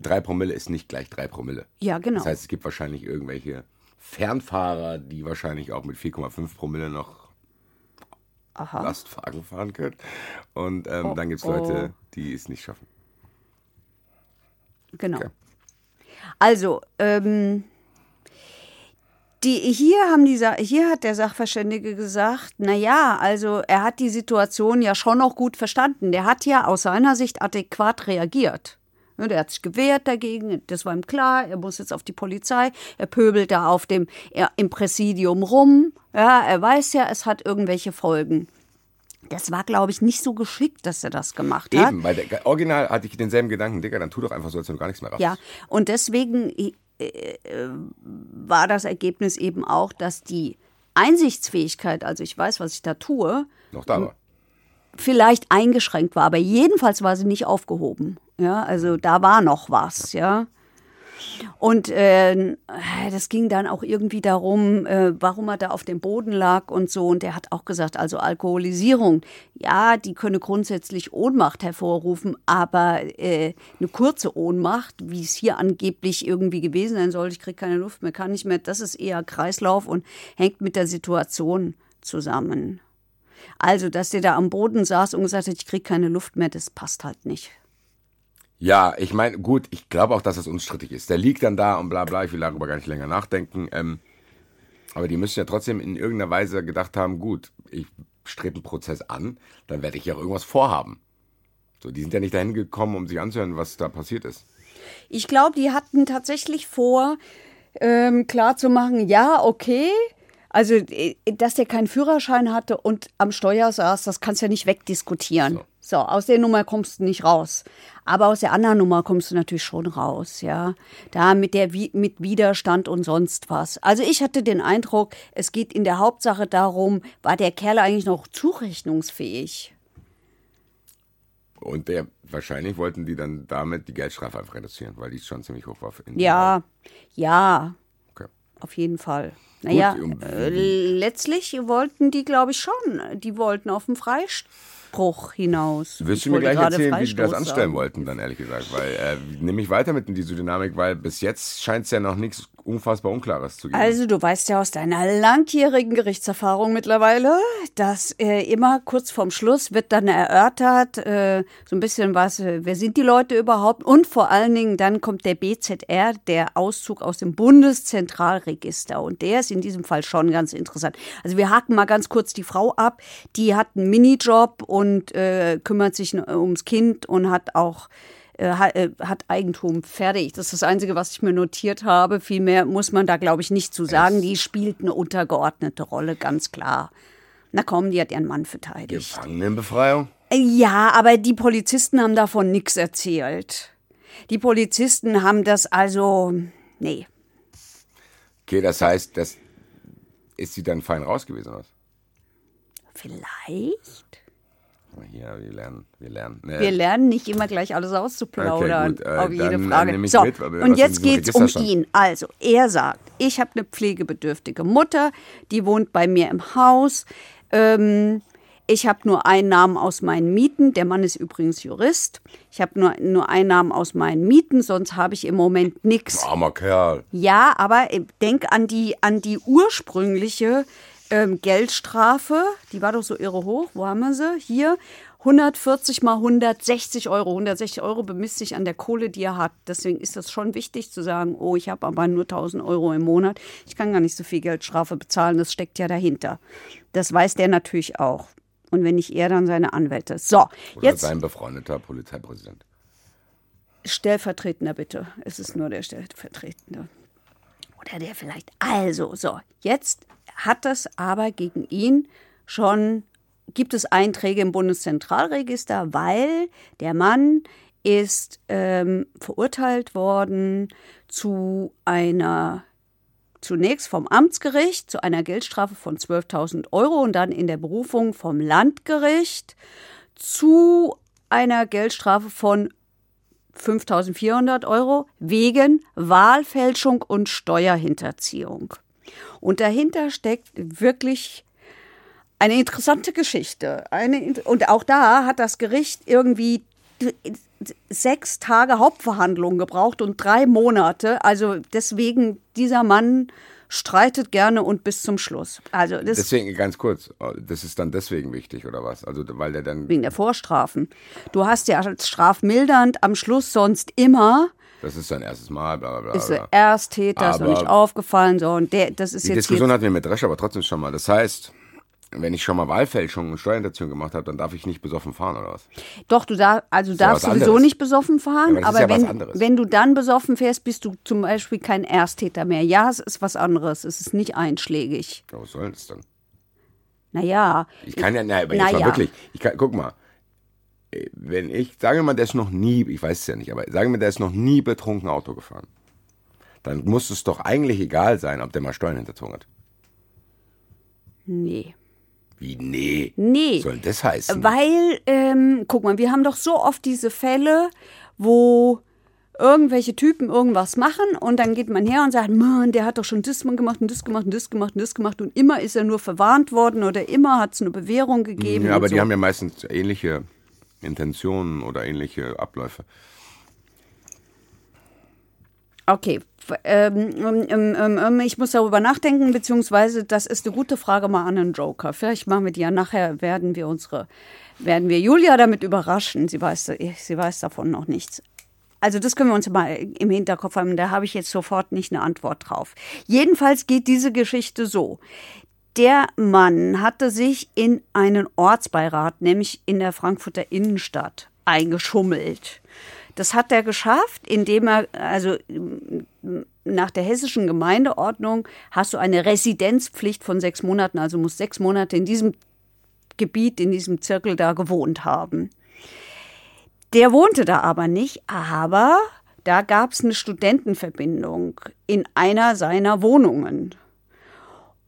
drei Promille ist nicht gleich drei Promille. Ja, genau. Das heißt, es gibt wahrscheinlich irgendwelche Fernfahrer, die wahrscheinlich auch mit 4,5 Promille noch Aha. Lastwagen fahren können. Und ähm, Oh, dann gibt es oh. Leute, die es nicht schaffen. Genau. Okay. Also, ähm, die, hier, haben die, hier hat der Sachverständige gesagt, na ja, also er hat die Situation ja schon noch gut verstanden. Der hat ja aus seiner Sicht adäquat reagiert. Der hat sich gewehrt dagegen, das war ihm klar, er muss jetzt auf die Polizei, er pöbelt da auf dem, er, im Präsidium rum, ja, er weiß ja, es hat irgendwelche Folgen. Das war, glaube ich, nicht so geschickt, dass er das gemacht hat. Eben, weil der, original hatte ich denselben Gedanken, Digga, dann tu doch einfach so, als wenn du gar nichts mehr raffst. Ja, und deswegen äh, äh, war das Ergebnis eben auch, dass die Einsichtsfähigkeit, also ich weiß, was ich da tue, Noch da war. Vielleicht eingeschränkt war, aber jedenfalls war sie nicht aufgehoben. Ja, also da war noch was, ja. Und äh, das ging dann auch irgendwie darum, äh, warum er da auf dem Boden lag und so. Und er hat auch gesagt, also Alkoholisierung, ja, die könne grundsätzlich Ohnmacht hervorrufen, aber äh, eine kurze Ohnmacht, wie es hier angeblich irgendwie gewesen sein soll, ich kriege keine Luft mehr, kann nicht mehr, das ist eher Kreislauf und hängt mit der Situation zusammen. Also, dass der da am Boden saß und gesagt hat, ich kriege keine Luft mehr, das passt halt nicht. Ja, ich meine, gut, ich glaube auch, dass das unstrittig ist. Der liegt dann da und bla bla, ich will darüber gar nicht länger nachdenken. Ähm, aber die müssen ja trotzdem in irgendeiner Weise gedacht haben, gut, ich strebe einen Prozess an, dann werde ich ja irgendwas vorhaben. So, die sind ja nicht dahin gekommen, um sich anzuhören, was da passiert ist. Ich glaube, die hatten tatsächlich vor, ähm, klarzumachen, ja, okay. Also, äh, dass der keinen Führerschein hatte und am Steuer saß, das kannst du ja nicht wegdiskutieren. So. So. aus der Nummer kommst du nicht raus. Aber aus der anderen Nummer kommst du natürlich schon raus, ja. Da mit der mit Widerstand und sonst was. Also ich hatte den Eindruck, es geht in der Hauptsache darum, war der Kerl eigentlich noch zurechnungsfähig? Und der, wahrscheinlich wollten die dann damit die Geldstrafe einfach reduzieren, weil die schon ziemlich hoch war. Ja, ja. Auf jeden Fall. Naja, um- äh, letztlich wollten die, glaube ich, schon. Die wollten auf den Freispruch hinaus. Wirst Ich du mir gleich erzählen, wie die das anstellen sagen. wollten, dann ehrlich gesagt. Weil, äh, nehme ich weiter mit in diese Dynamik, weil bis jetzt scheint es ja noch nichts unfassbar Unklares zu geben. Also du weißt ja aus deiner langjährigen Gerichtserfahrung mittlerweile, dass äh, immer kurz vorm Schluss wird dann erörtert, äh, so ein bisschen was, äh, wer sind die Leute überhaupt und vor allen Dingen dann kommt der BZR, der Auszug aus dem Bundeszentralregister und der ist in diesem Fall schon ganz interessant. Also wir haken mal ganz kurz die Frau ab, die hat einen Minijob und äh, kümmert sich ums Kind und hat auch hat Eigentum fertig. Das ist das Einzige, was ich mir notiert habe. Viel mehr muss man da, glaube ich, nicht zu sagen. Die spielt eine untergeordnete Rolle, ganz klar. Na komm, die hat ihren Mann verteidigt. Gefangenenbefreiung? Ja, aber die Polizisten haben davon nichts erzählt. Die Polizisten haben das also. Nee. Okay, das heißt, das ist sie dann fein raus gewesen, was? Vielleicht? Hier, wir lernen, wir lernen. Nee. Wir lernen nicht immer gleich alles auszuplaudern Okay, äh, auf jede Frage. so, mit, und jetzt geht's Register um stand. ihn. Also, er sagt, ich habe eine pflegebedürftige Mutter, die wohnt bei mir im Haus. Ähm, ich habe nur Einnahmen aus meinen Mieten. Der Mann ist übrigens Jurist. Ich habe nur, nur Einnahmen aus meinen Mieten, sonst habe ich im Moment nichts. Armer Kerl. Ja, aber äh, denk an die, an die ursprüngliche ähm, Geldstrafe. Die war doch so irre hoch. Wo haben wir sie? Hier. 140 mal 160 Euro. 160 Euro bemisst sich an der Kohle, die er hat. Deswegen ist das schon wichtig zu sagen, oh, ich habe aber nur 1000 Euro im Monat. Ich kann gar nicht so viel Geldstrafe bezahlen. Das steckt ja dahinter. Das weiß der natürlich auch. Und wenn nicht er, dann seine Anwälte. So, Oder jetzt sein befreundeter Polizeipräsident. Stellvertretender bitte. Es ist nur der Stellvertretende. Oder der vielleicht. Also, so. Jetzt hat es aber gegen ihn schon, gibt es Einträge im Bundeszentralregister, weil der Mann ist ähm, verurteilt worden zu einer zunächst vom Amtsgericht zu einer Geldstrafe von 12.000 Euro und dann in der Berufung vom Landgericht zu einer Geldstrafe von 5.400 Euro wegen Wahlfälschung und Steuerhinterziehung. Und dahinter steckt wirklich eine interessante Geschichte. Eine, und auch da hat das Gericht irgendwie sechs Tage Hauptverhandlungen gebraucht und drei Monate. Also deswegen, dieser Mann streitet gerne und bis zum Schluss. Also das Deswegen, ganz kurz, das ist dann deswegen wichtig, oder was? Also, weil der dann, wegen der Vorstrafen. Du hast ja als strafmildernd am Schluss sonst immer das ist sein erstes Mal, bla bla bla. ist der. Ersttäter, ist noch nicht aufgefallen, so und der, das ist Die jetzt Diskussion hatten wir mit Drescher, aber trotzdem schon mal. Das heißt, wenn ich schon mal Wahlfälschung und Steuerhinterziehung gemacht habe, dann darf ich nicht besoffen fahren, oder was? doch du da, also ja darfst sowieso anderes. nicht besoffen fahren, Ja, aber aber wenn, wenn du dann besoffen fährst, bist du zum Beispiel kein Ersttäter mehr. Ja, es ist was anderes, es ist nicht einschlägig. Ja, was soll denn das dann? Naja, Ich kann ja, na, aber jetzt mal Naja. wirklich, ich kann, guck mal, wenn ich, sagen wir mal, der ist noch nie, ich weiß es ja nicht, aber sagen wir, der ist noch nie betrunken Auto gefahren. Dann muss es doch eigentlich egal sein, ob der mal Steuern hinterzogen hat. nee. Wie, nee. Nee. Was soll denn das heißen? Weil, ähm, guck mal, wir haben doch so oft diese Fälle, wo irgendwelche Typen irgendwas machen und dann geht man her und sagt, Mann, der hat doch schon das mal gemacht und das gemacht und das gemacht und das gemacht und immer ist er nur verwarnt worden oder immer hat es eine Bewährung gegeben. ja, aber und die so. haben ja meistens ähnliche Intentionen oder ähnliche Abläufe. Okay. F- Ähm, ähm, ähm, ähm, ich muss darüber nachdenken, beziehungsweise das ist eine gute Frage mal an einen Joker. Vielleicht machen wir die ja nachher, werden wir unsere, werden wir Julia damit überraschen. Sie weiß, sie weiß davon noch nichts. Also das können wir uns mal im Hinterkopf haben. Da habe ich jetzt sofort nicht eine Antwort drauf. Jedenfalls geht diese Geschichte so. Der Mann hatte sich in einen Ortsbeirat, nämlich in der Frankfurter Innenstadt, eingeschummelt. Das hat er geschafft, indem er, also nach der hessischen Gemeindeordnung hast du eine Residenzpflicht von sechs Monaten, also musst sechs Monate in diesem Gebiet, in diesem Zirkel da gewohnt haben. Der wohnte da aber nicht, aber da gab es eine Studentenverbindung in einer seiner Wohnungen.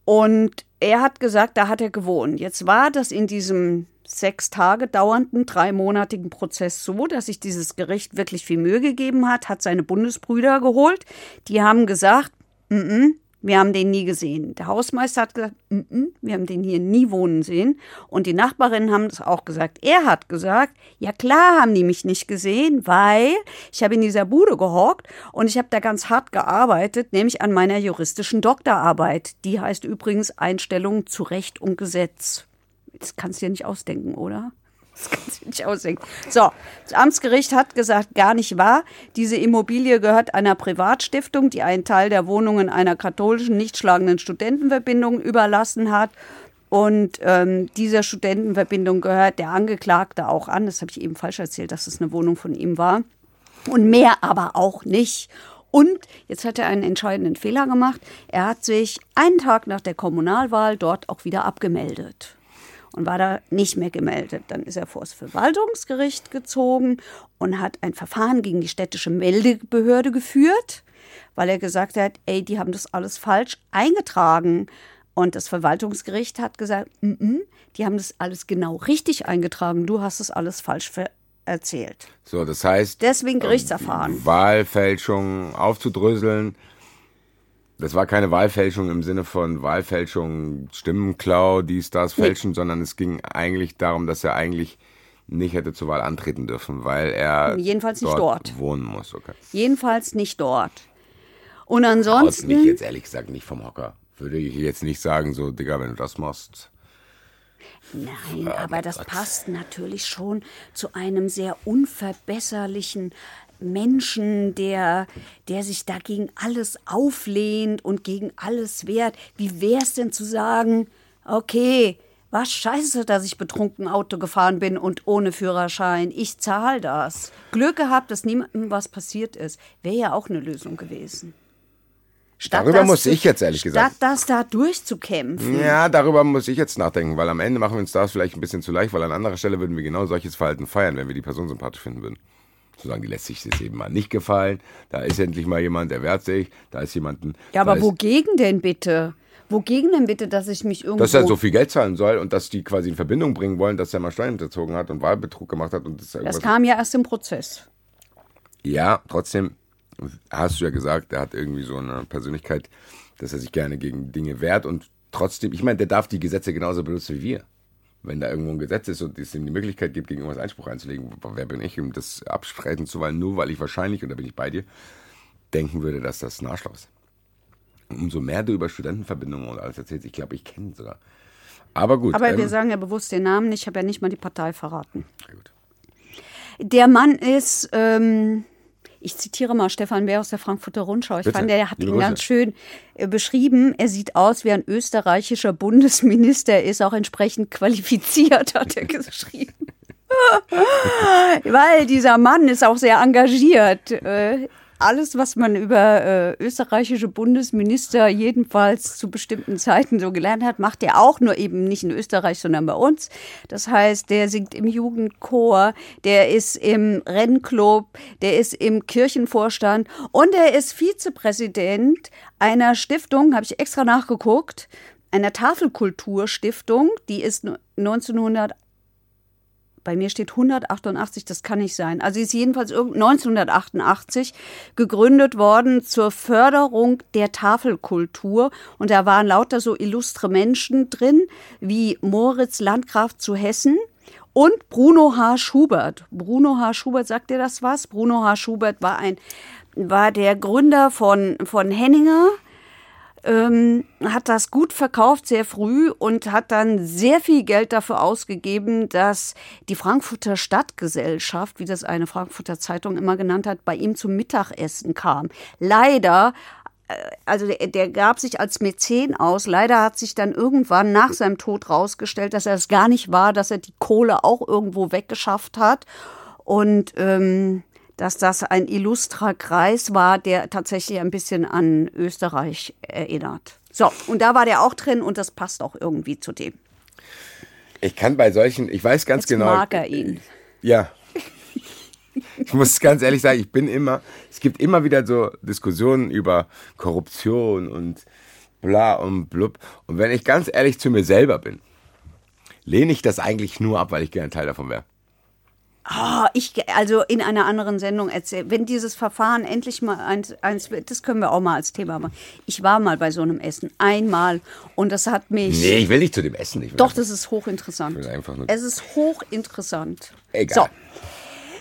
Und er hat gesagt, da hat er gewohnt. Jetzt war das in diesem sechs Tage dauernden, dreimonatigen Prozess so, dass sich dieses Gericht wirklich viel Mühe gegeben hat, hat seine Bundesbrüder geholt. Die haben gesagt, "Mm, mm, wir haben den nie gesehen. Der Hausmeister hat gesagt, mm -mm, wir haben den hier nie wohnen sehen. Und die Nachbarinnen haben das auch gesagt. Er hat gesagt, ja klar haben die mich nicht gesehen, weil ich habe in dieser Bude gehockt und ich habe da ganz hart gearbeitet, nämlich an meiner juristischen Doktorarbeit. Die heißt übrigens Einstellung zu Recht und Gesetz. Das kannst du dir nicht ausdenken, oder? Das kannst du nicht ausdenken. So, das Amtsgericht hat gesagt, gar nicht wahr. Diese Immobilie gehört einer Privatstiftung, die einen Teil der Wohnungen einer katholischen, nicht schlagenden Studentenverbindung überlassen hat. Und ähm, dieser Studentenverbindung gehört der Angeklagte auch an. Das habe ich eben falsch erzählt, dass es eine Wohnung von ihm war. Und mehr aber auch nicht. Und jetzt hat er einen entscheidenden Fehler gemacht. Er hat sich einen Tag nach der Kommunalwahl dort auch wieder abgemeldet und war da nicht mehr gemeldet. Dann ist er vor das Verwaltungsgericht gezogen und hat ein Verfahren gegen die städtische Meldebehörde geführt, weil er gesagt hat, ey, die haben das alles falsch eingetragen. Und das Verwaltungsgericht hat gesagt, mm -mm, die haben das alles genau richtig eingetragen, du hast es alles falsch erzählt. So, das heißt. Deswegen Gerichtsverfahren. Wahlfälschung aufzudröseln das war keine Wahlfälschung im Sinne von Wahlfälschung, Stimmenklau, dies, das, fälschen, nee. sondern es ging eigentlich darum, dass er eigentlich nicht hätte zur Wahl antreten dürfen, weil er jedenfalls nicht dort, dort. wohnen muss. Okay. Jedenfalls nicht dort. Und ansonsten. Haut mich jetzt ehrlich gesagt nicht vom Hocker. Würde ich jetzt nicht sagen, so, Digga, wenn du das machst. Nein, aber das passt natürlich schon zu einem sehr unverbesserlichen Menschen, der, der sich dagegen alles auflehnt und gegen alles wehrt. Wie wäre es denn zu sagen, okay, war scheiße, dass ich betrunken Auto gefahren bin und ohne Führerschein. Ich zahle das. Glück gehabt, dass niemandem was passiert ist. Wäre ja auch eine Lösung gewesen. Statt darüber muss ich jetzt ehrlich gesagt. Statt das da durchzukämpfen. Ja, darüber muss ich jetzt nachdenken, weil am Ende machen wir uns das vielleicht ein bisschen zu leicht, weil an anderer Stelle würden wir genau solches Verhalten feiern, wenn wir die Person sympathisch finden würden zu sagen, die lässt sich das eben mal nicht gefallen. Da ist endlich mal jemand, der wehrt sich. Da ist jemand. Ja, aber wogegen denn bitte? Wogegen denn bitte, dass ich mich irgendwo... Dass er so viel Geld zahlen soll und dass die quasi in Verbindung bringen wollen, dass er mal Steuern hinterzogen hat und Wahlbetrug gemacht hat. Und das, das kam ja erst im Prozess. Ja, trotzdem hast du ja gesagt, er hat irgendwie so eine Persönlichkeit, dass er sich gerne gegen Dinge wehrt und trotzdem, ich meine, der darf die Gesetze genauso benutzen wie wir wenn da irgendwo ein Gesetz ist und es ihm die Möglichkeit gibt, gegen irgendwas Einspruch einzulegen, wer bin ich, um das abstreiten zu wollen, nur weil ich wahrscheinlich, und da bin ich bei dir, denken würde, dass das ein Arschloch ist. Umso mehr du über Studentenverbindungen und alles erzählst, ich glaube, ich kenne ihn sogar. Aber gut. Aber ähm, wir sagen ja bewusst den Namen ich habe ja nicht mal die Partei verraten. Gut. Der Mann ist ähm, ich zitiere mal Stefan Bär aus der Frankfurter Rundschau. Ich Bitte. fand, er hat ihn ganz schön äh, beschrieben. Er sieht aus wie ein österreichischer Bundesminister, er ist auch entsprechend qualifiziert, hat er geschrieben. Weil dieser Mann ist auch sehr engagiert. Alles, was man über äh, österreichische Bundesminister jedenfalls zu bestimmten Zeiten so gelernt hat, macht er auch nur eben nicht in Österreich, sondern bei uns. Das heißt, der singt im Jugendchor, der ist im Rennclub, der ist im Kirchenvorstand und er ist Vizepräsident einer Stiftung, habe ich extra nachgeguckt, einer Tafelkulturstiftung, die ist 1900 bei mir steht 188, das kann nicht sein. Also sie ist jedenfalls 1988 gegründet worden zur Förderung der Tafelkultur. Und da waren lauter so illustre Menschen drin, wie Moritz Landgraf zu Hessen und Bruno H. Schubert. Bruno H. Schubert, sagt dir das was? Bruno H. Schubert war ein, war der Gründer von, von Henninger ähm, hat das gut verkauft sehr früh und hat dann sehr viel Geld dafür ausgegeben, dass die Frankfurter Stadtgesellschaft, wie das eine Frankfurter Zeitung immer genannt hat, bei ihm zum Mittagessen kam. Leider äh, also der, der, gab sich als Mäzen aus. Leider hat sich dann irgendwann nach seinem Tod rausgestellt, dass er es gar nicht war, dass er die Kohle auch irgendwo weggeschafft hat. Und ähm, dass das ein illustrer Kreis war, der tatsächlich ein bisschen an Österreich erinnert. So, und da war der auch drin und das passt auch irgendwie zu dem. Ich kann bei solchen, ich weiß ganz Jetzt genau. mag er ihn. Ja. Ich muss ganz ehrlich sagen, ich bin immer, es gibt immer wieder so Diskussionen über Korruption und bla und blub. Und wenn ich ganz ehrlich zu mir selber bin, lehne ich das eigentlich nur ab, weil ich gerne Teil davon wäre. Ah, ich, also in einer anderen Sendung erzählen, wenn dieses Verfahren endlich mal eins, eins wird, das können wir auch mal als Thema machen. Ich war mal bei so einem Essen, einmal, und das hat mich. Nee, ich will nicht zu dem Essen. Ich Doch, das ist hochinteressant. will einfach nur- es ist hochinteressant. Egal. So.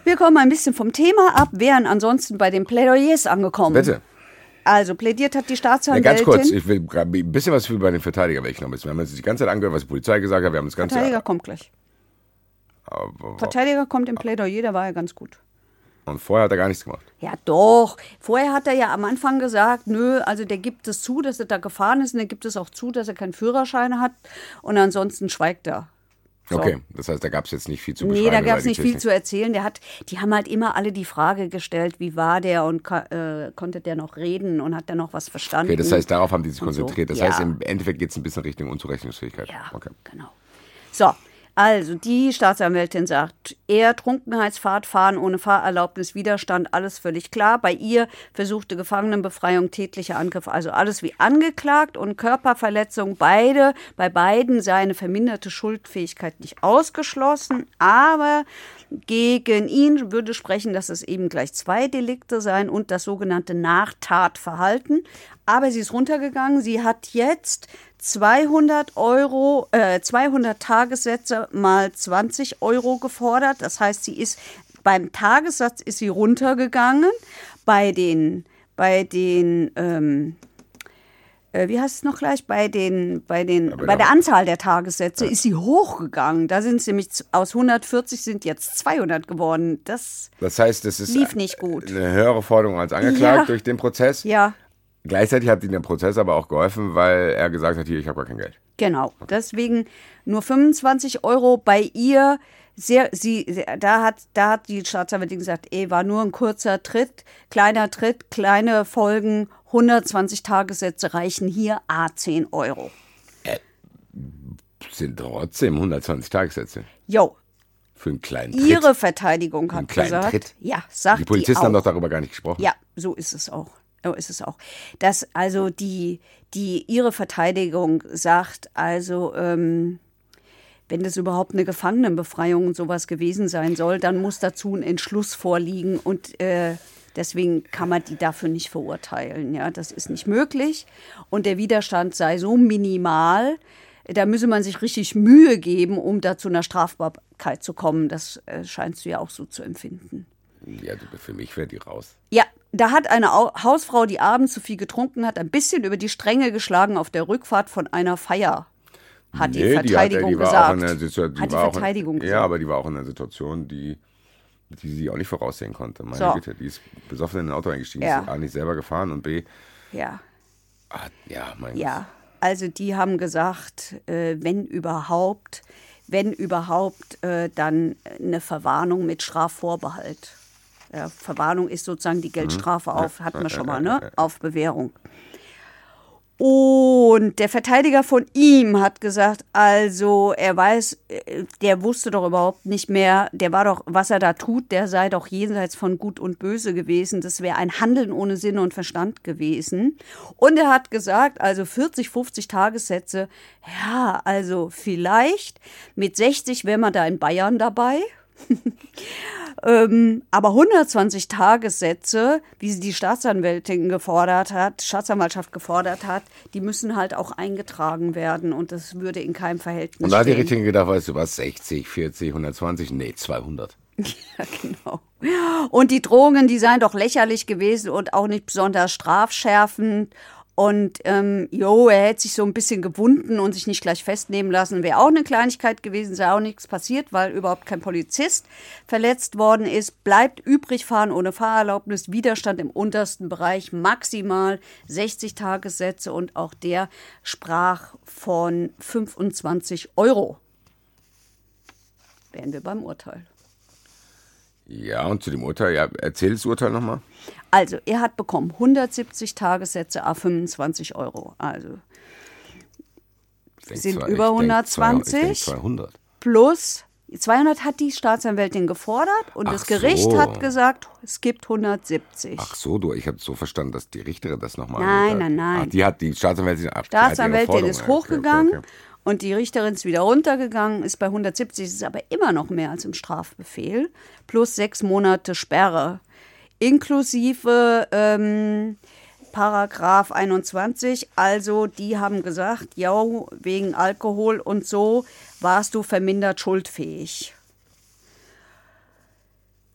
Wir kommen ein bisschen vom Thema ab, wären ansonsten bei den Plädoyers angekommen. Bitte. Also plädiert hat die Ja, Staatsanwältin. ganz kurz, ich will ein bisschen was für bei den Verteidiger will ich noch wissen. Wir haben uns die ganze Zeit angehört, was die Polizei gesagt hat. Wir haben das ganze Verteidiger kommt gleich. Aber- Verteidiger kommt im Plädoyer, der war ja ganz gut. Und vorher hat er gar nichts gemacht. Ja, doch. Vorher hat er ja am Anfang gesagt, nö, also der gibt es zu, dass er da gefahren ist und der gibt es auch zu, dass er keinen Führerschein hat und ansonsten schweigt er. So. Okay, das heißt, da gab es jetzt nicht viel zu beschreiben. Nee, da gab es nicht viel zu erzählen. Der hat, die haben halt immer alle die Frage gestellt, wie war der und äh, konnte der noch reden und hat der noch was verstanden? Okay, das heißt, darauf haben die sich Und konzentriert. Das Ja. heißt, im Endeffekt geht es ein bisschen Richtung Unzurechnungsfähigkeit. Ja, Okay. genau. So, also die Staatsanwältin sagt, er Trunkenheitsfahrt, Fahren ohne Fahrerlaubnis, Widerstand, alles völlig klar. Bei ihr versuchte Gefangenenbefreiung, tätlicher Angriff, also alles wie angeklagt und Körperverletzung. Beide, bei beiden sei eine verminderte Schuldfähigkeit nicht ausgeschlossen, aber gegen ihn würde sprechen, dass es eben gleich zwei Delikte seien und das sogenannte Nachtatverhalten. Aber sie ist runtergegangen. Sie hat jetzt 200 Euro, äh, 200 Tagessätze mal 20 Euro gefordert. Das heißt, sie ist beim Tagessatz ist sie runtergegangen. Bei den, bei den, ähm, äh, wie heißt es noch gleich? Bei den, bei den, bei bei der Anzahl der Tagessätze ist sie hochgegangen. Da sind sie nämlich aus 140 sind jetzt 200 geworden. Das, Das heißt, es ist Lief nicht gut. eine höhere Forderung als angeklagt Ja. durch den Prozess. ja, Gleichzeitig hat ihm der Prozess aber auch geholfen, weil er gesagt hat, hier, ich habe gar kein Geld. Genau, deswegen nur 25 Euro bei ihr. Sehr, sie, sehr- da, hat, da hat die Staatsanwältin gesagt, ey, war nur ein kurzer Tritt, kleiner Tritt, kleine Folgen, 120 Tagessätze reichen hier, A 10 Euro. Sind trotzdem 120 Tagessätze Jo, für einen kleinen Tritt. ihre Verteidigung Einen hat kleinen gesagt, Tritt. ja, sagt die Polizisten haben auch. doch darüber gar nicht gesprochen. Ja, so ist es auch. So ist es auch. Dass also die, die ihre Verteidigung sagt, also ähm, wenn das überhaupt eine Gefangenenbefreiung und sowas gewesen sein soll, dann muss dazu ein Entschluss vorliegen und äh, deswegen kann man die dafür nicht verurteilen. Ja, das ist nicht möglich und der Widerstand sei so minimal, da müsse man sich richtig Mühe geben, um da zu einer Strafbarkeit zu kommen. Das äh, scheinst du ja auch so zu empfinden. Ja, du- für mich wäre die raus. Ja, da hat eine Au Hausfrau, die abends zu viel getrunken hat, ein bisschen über die Stränge geschlagen auf der Rückfahrt von einer Feier. Hat die Nee, Verteidigung die hat, die gesagt. War Situation, die hat Verteidigung in, gesagt. Ja, aber die war auch in einer Situation, die, die sie auch nicht voraussehen konnte. Meine So. Güte, die ist besoffen in ein Auto eingestiegen, Ja. ist A nicht selber gefahren und B, ja, ah, ja, mein ja. Also die haben gesagt, äh, wenn überhaupt, wenn überhaupt, äh, dann eine Verwarnung mit Strafvorbehalt. Ja, Verwarnung ist sozusagen die Geldstrafe auf, hatten wir schon mal, ne? Auf Bewährung. Und der Verteidiger von ihm hat gesagt, also er weiß, äh, der wusste doch überhaupt nicht mehr, der war doch, was er da tut, der sei doch jenseits von Gut und Böse gewesen. Das wäre ein Handeln ohne Sinn und Verstand gewesen. Und er hat gesagt, also 40, 50 Tagessätze, ja, also vielleicht mit 60 wäre man da in Bayern dabei. Ähm, aber 120 Tagessätze, wie sie die Staatsanwältin gefordert hat, Staatsanwaltschaft gefordert hat, die müssen halt auch eingetragen werden und das würde in keinem Verhältnis Und da hat die. Richtige gedacht, weißt du was, 60, 40, 120? Nee, 200. Ja, genau. Und die Drohungen, die seien doch lächerlich gewesen und auch nicht besonders strafschärfend. Und ähm, jo, er hätte sich so ein bisschen gewunden und sich nicht gleich festnehmen lassen. Wäre auch eine Kleinigkeit gewesen, sei auch nichts passiert, weil überhaupt kein Polizist verletzt worden ist. Bleibt übrig fahren ohne Fahrerlaubnis, Widerstand im untersten Bereich, maximal 60 Tagessätze und auch der sprach von 25 Euro. Wären wir beim Urteil. Ja, und zu dem Urteil, ja, erzähl das Urteil nochmal. Also, er hat bekommen 170 Tagessätze a 25 Euro. Also Sind zwar- über ich denk 120? Ich denk 200. plus 200 hat die Staatsanwältin gefordert und Ach das Gericht so. hat gesagt, es gibt 170. Ach so, du, ich habe so verstanden, dass die Richterin das nochmal. Nein, nein, nein. Ach, die hat die Staatsanwältin. ihre Staatsanwältin ist ja, okay, okay, hochgegangen okay. Und die Richterin ist wieder runtergegangen, ist bei 170, ist aber immer noch mehr als im Strafbefehl, plus sechs Monate Sperre, inklusive ähm, Paragraph 21. Also die haben gesagt, ja, wegen Alkohol und so warst du vermindert schuldfähig.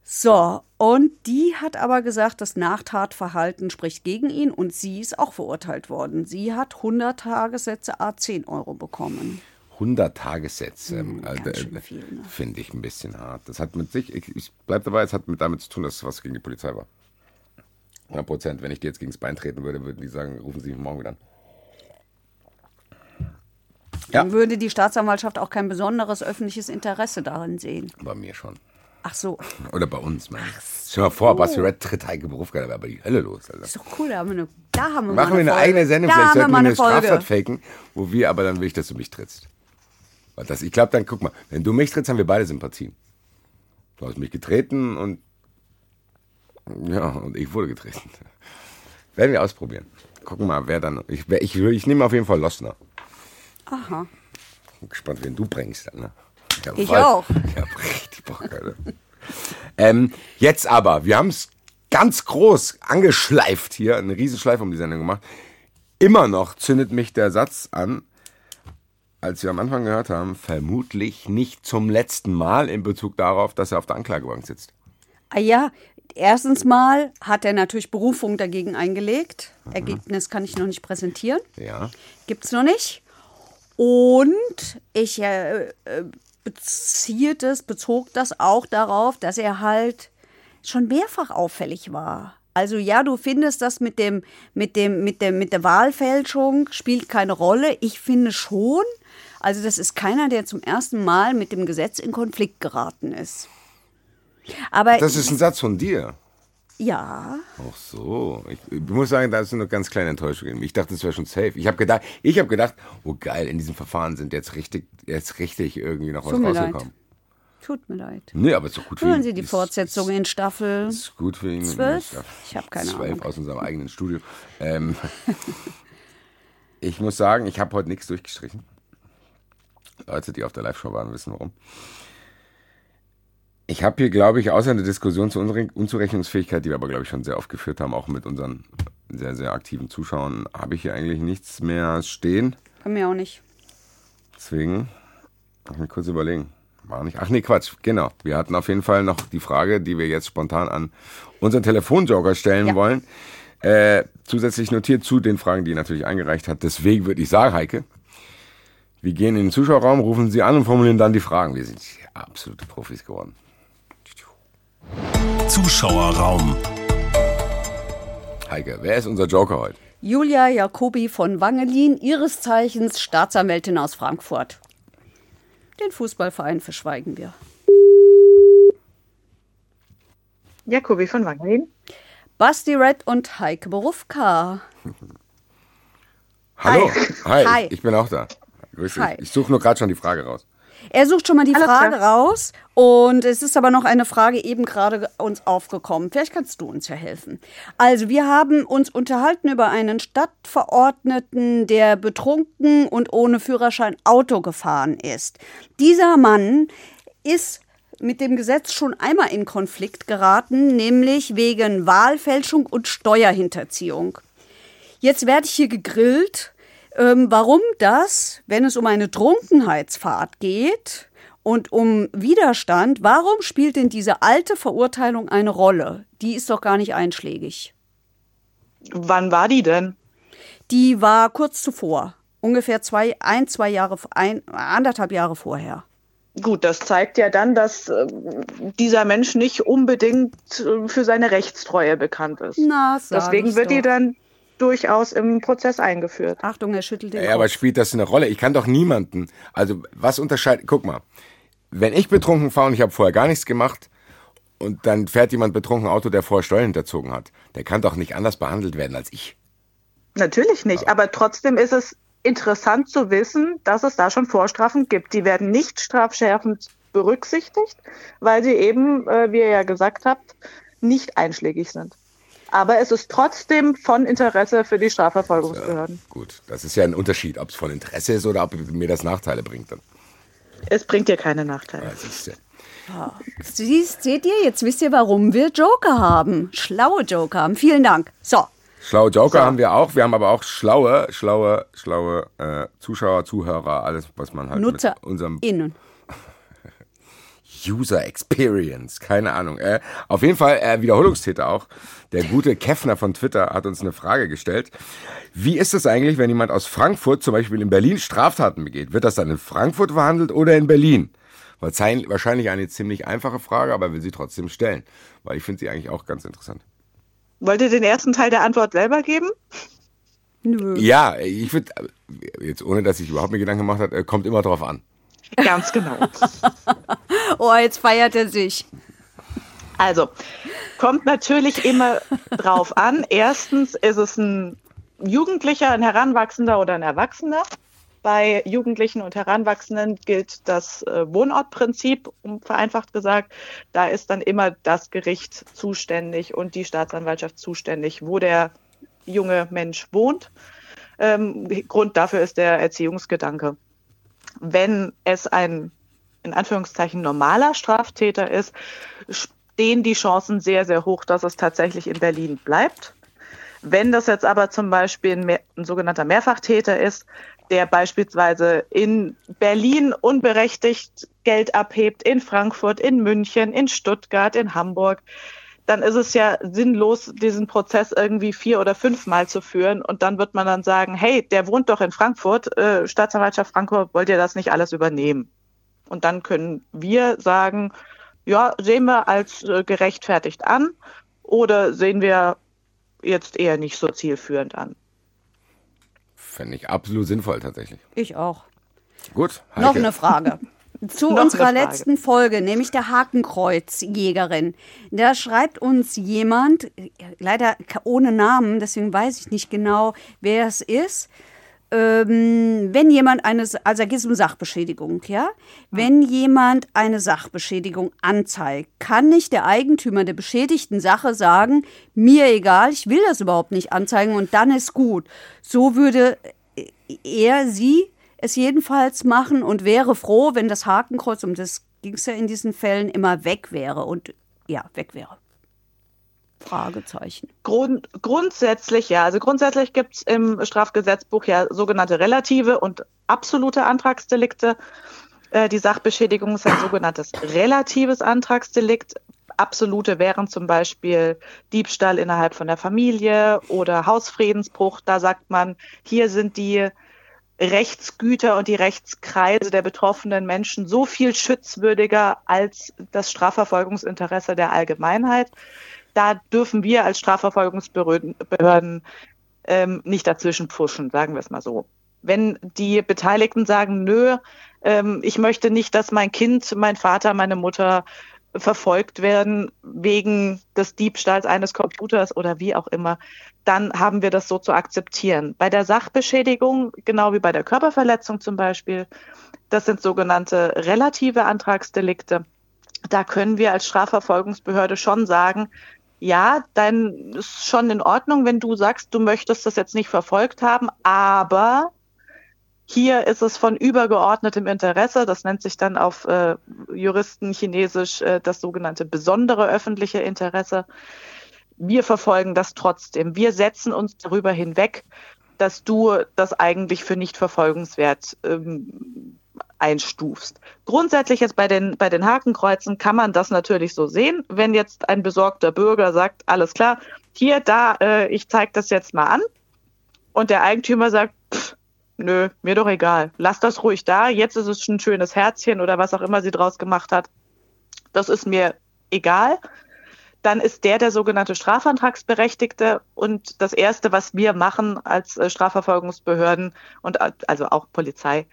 So, und die hat aber gesagt, das Nachtatverhalten spricht gegen ihn und sie ist auch verurteilt worden. Sie hat 100 Tagessätze a 10 Euro bekommen. 100 Tagessätze, Hm, äh, ganz schön äh, ne? finde ich ein bisschen hart. Das hat mit sich, ich, ich bleib dabei, es hat mit damit zu tun, dass es was gegen die Polizei war. 100 Prozent. Wenn ich dir jetzt gegen das Bein treten würde, würden die sagen, rufen Sie mich morgen wieder an. Ja. Dann würde die Staatsanwaltschaft auch kein besonderes öffentliches Interesse darin sehen. Bei mir schon. Ach so, Oder bei uns, meine ich. Stell dir mal vor, Red tritt Heike Berufsgeil, da wäre aber die Hölle los. Alter. ist doch cool, da haben wir eine, da haben wir Machen wir eine Folge. eigene Sendung, da vielleicht haben wir sollten wir mal eine eine Folge. Straftat faken, wo wir aber dann will ich, dass du mich trittst. Weil das, ich glaube, dann guck mal, wenn du mich trittst, haben wir beide Sympathien. Du hast mich getreten und ja, und ich wurde getreten. Werden wir ausprobieren. Gucken mal, wer dann. Ich, wer- ich, ich nehme auf jeden Fall Lossner. Aha. Bin gespannt, wen du bringst. Dann, ne? Ich voll- auch. Ich hab richtig Bock, Alter. ähm, jetzt aber, wir haben es ganz groß angeschleift hier, eine Riesenschleife um die Sendung gemacht. Immer noch zündet mich der Satz an, als wir am Anfang gehört haben, vermutlich nicht zum letzten Mal in Bezug darauf, dass er auf der Anklagebank sitzt. Ah ja, erstens mal hat er natürlich Berufung dagegen eingelegt. Mhm. Ergebnis kann ich noch nicht präsentieren. Ja. Gibt's noch nicht. Und ich äh, beziehe das, bezog das auch darauf, dass er halt schon mehrfach auffällig war. Also ja, du findest das mit dem, mit dem, mit dem, mit der Wahlfälschung spielt keine Rolle. Ich finde schon. Also das ist keiner, der zum ersten Mal mit dem Gesetz in Konflikt geraten ist. Aber Das ist ein Satz von dir. Ja, Ach so. Ich, ich muss sagen, da ist eine ganz kleine Enttäuschung in mir. Ich dachte, das wäre schon safe. Ich habe gedacht, ich habe gedacht, oh geil, in diesem Verfahren sind jetzt richtig, jetzt richtig irgendwie noch was Tut rausgekommen. tut mir leid. Nee, aber ist doch gut für Hören ihn. Sie die Ist- Fortsetzung in Staffel. Ist, ist gut für ihn. Zwölf? Ich hab keine Zwölf Ahnung. aus unserem eigenen Studio. Ähm, ich muss sagen, ich habe heute nichts durchgestrichen. Leute, die auf der Live-Show waren, wissen warum. Ich habe hier, glaube ich, außer eine Diskussion zur Unre- Unzurechnungsfähigkeit, die wir aber, glaube ich, schon sehr oft geführt haben, auch mit unseren sehr, sehr aktiven Zuschauern, habe ich hier eigentlich nichts mehr stehen. Bei mir auch nicht. Deswegen, ich mir kurz überlegen. War nicht. Ach nee, Quatsch, genau. Wir hatten auf jeden Fall noch die Frage, die wir jetzt spontan an unseren Telefonjoker stellen Ja. wollen. Äh, zusätzlich notiert zu den Fragen, die ihr natürlich eingereicht hat. Deswegen würde ich sagen, Heike, wir gehen in den Zuschauerraum, rufen Sie an und formulieren dann die Fragen. Wir sind absolute Profis geworden. Zuschauerraum. Heike, wer ist unser Joker heute? Julia Jacobi von Wangelin, ihres Zeichens Staatsanwältin aus Frankfurt. Den Fußballverein verschweigen wir. Jakobi von Wangelin. Basti Red und Heike Berufka. Hallo. Hi. Hi. Ich, ich bin auch da. Grüß dich. Hi. Ich suche nur gerade schon die Frage raus. Er sucht schon mal die Alles Frage klar. raus und es ist aber noch eine Frage eben gerade uns aufgekommen. Vielleicht kannst du uns ja helfen. Also wir haben uns unterhalten über einen Stadtverordneten, der betrunken und ohne Führerschein Auto gefahren ist. Dieser Mann ist mit dem Gesetz schon einmal in Konflikt geraten, nämlich wegen Wahlfälschung und Steuerhinterziehung. Jetzt werde ich hier gegrillt. Ähm, warum das, wenn es um eine Trunkenheitsfahrt geht und um Widerstand, warum spielt denn diese alte Verurteilung eine Rolle? Die ist doch gar nicht einschlägig. Wann war die denn? Die war kurz zuvor, ungefähr zwei, ein, zwei Jahre, ein, anderthalb Jahre vorher. Gut, das zeigt ja dann, dass äh, dieser Mensch nicht unbedingt äh, für seine Rechtstreue bekannt ist. Na, Deswegen wird die doch. dann durchaus im Prozess eingeführt. Achtung, er schüttelt den Ja, aber spielt das eine Rolle? Ich kann doch niemanden. Also, was unterscheidet. Guck mal, wenn ich betrunken fahre und ich habe vorher gar nichts gemacht und dann fährt jemand betrunken Auto, der vorher Steuern hinterzogen hat, der kann doch nicht anders behandelt werden als ich. Natürlich nicht, aber trotzdem ist es interessant zu wissen, dass es da schon Vorstrafen gibt. Die werden nicht strafschärfend berücksichtigt, weil sie eben, äh, wie ihr ja gesagt habt, nicht einschlägig sind. Aber es ist trotzdem von Interesse für die Strafverfolgungsbehörden. Ja, gut, das ist ja ein Unterschied, ob es von Interesse ist oder ob mir das Nachteile bringt dann. Es bringt dir keine Nachteile. Ja, Siehst, seht ihr, jetzt wisst ihr, warum wir Joker haben. Schlaue Joker haben. Vielen Dank. So. Schlaue Joker so. haben wir auch. Wir haben aber auch schlaue, schlaue, schlaue äh, Zuschauer, Zuhörer, alles, was man halt Nutzer mit unserem innen. User Experience, keine Ahnung. Äh, auf jeden Fall äh, Wiederholungstäter auch. Der gute Keffner von Twitter hat uns eine Frage gestellt. Wie ist es eigentlich, wenn jemand aus Frankfurt zum Beispiel in Berlin Straftaten begeht? Wird das dann in Frankfurt verhandelt oder in Berlin? Wahrscheinlich eine ziemlich einfache Frage, aber will sie trotzdem stellen, weil ich finde sie eigentlich auch ganz interessant. Wollt ihr den ersten Teil der Antwort selber geben? Nö. Ja, ich würde, jetzt ohne dass ich überhaupt mir Gedanken gemacht habe, äh, kommt immer drauf an. Ganz genau. oh, jetzt feiert er sich. Also, kommt natürlich immer drauf an. Erstens ist es ein Jugendlicher, ein Heranwachsender oder ein Erwachsener. Bei Jugendlichen und Heranwachsenden gilt das äh, Wohnortprinzip, um vereinfacht gesagt. Da ist dann immer das Gericht zuständig und die Staatsanwaltschaft zuständig, wo der junge Mensch wohnt. Ähm, Grund dafür ist der Erziehungsgedanke. Wenn es ein in Anführungszeichen normaler Straftäter ist, stehen die Chancen sehr, sehr hoch, dass es tatsächlich in Berlin bleibt. Wenn das jetzt aber zum Beispiel ein, mehr, ein sogenannter Mehrfachtäter ist, der beispielsweise in Berlin unberechtigt Geld abhebt, in Frankfurt, in München, in Stuttgart, in Hamburg, dann ist es ja sinnlos, diesen Prozess irgendwie vier oder fünfmal zu führen. Und dann wird man dann sagen, hey, der wohnt doch in Frankfurt, äh, Staatsanwaltschaft Frankfurt, wollt ihr das nicht alles übernehmen? Und dann können wir sagen, ja, sehen wir als äh, gerechtfertigt an oder sehen wir jetzt eher nicht so zielführend an. Fände ich absolut sinnvoll tatsächlich. Ich auch. Gut. Heike. Noch eine Frage. Zu unserer letzten Folge, nämlich der Hakenkreuzjägerin. Da schreibt uns jemand, leider ohne Namen, deswegen weiß ich nicht genau, wer es ist. Ähm, wenn jemand eine, also da geht es um Sachbeschädigung, ja? Wenn jemand eine Sachbeschädigung anzeigt, kann nicht der Eigentümer der beschädigten Sache sagen, mir egal, ich will das überhaupt nicht anzeigen und dann ist gut. So würde er, sie es jedenfalls machen und wäre froh, wenn das Hakenkreuz, um das ging es ja in diesen Fällen, immer weg wäre und ja, weg wäre. Fragezeichen. Grund, grundsätzlich ja. Also grundsätzlich gibt es im Strafgesetzbuch ja sogenannte relative und absolute Antragsdelikte. Äh, die Sachbeschädigung ist ein sogenanntes relatives Antragsdelikt. Absolute wären zum Beispiel Diebstahl innerhalb von der Familie oder Hausfriedensbruch. Da sagt man, hier sind die Rechtsgüter und die Rechtskreise der betroffenen Menschen so viel schutzwürdiger als das Strafverfolgungsinteresse der Allgemeinheit. Da dürfen wir als Strafverfolgungsbehörden ähm, nicht dazwischen pfuschen, sagen wir es mal so. Wenn die Beteiligten sagen, nö, ähm, ich möchte nicht, dass mein Kind, mein Vater, meine Mutter verfolgt werden wegen des Diebstahls eines Computers oder wie auch immer, dann haben wir das so zu akzeptieren. Bei der Sachbeschädigung, genau wie bei der Körperverletzung zum Beispiel, das sind sogenannte relative Antragsdelikte. Da können wir als Strafverfolgungsbehörde schon sagen, ja, dann ist schon in Ordnung, wenn du sagst, du möchtest das jetzt nicht verfolgt haben, aber hier ist es von übergeordnetem Interesse, das nennt sich dann auf äh, Juristen chinesisch äh, das sogenannte besondere öffentliche Interesse. Wir verfolgen das trotzdem. Wir setzen uns darüber hinweg, dass du das eigentlich für nicht verfolgenswert ähm, einstufst. Grundsätzlich jetzt bei den, bei den Hakenkreuzen kann man das natürlich so sehen. Wenn jetzt ein besorgter Bürger sagt, alles klar, hier, da, äh, ich zeige das jetzt mal an. Und der Eigentümer sagt, pff, nö, mir doch egal. Lass das ruhig da. Jetzt ist es ein schönes Herzchen oder was auch immer sie draus gemacht hat. Das ist mir egal. Dann ist der der sogenannte Strafantragsberechtigte. Und das Erste, was wir machen als äh, Strafverfolgungsbehörden und äh, also auch Polizei,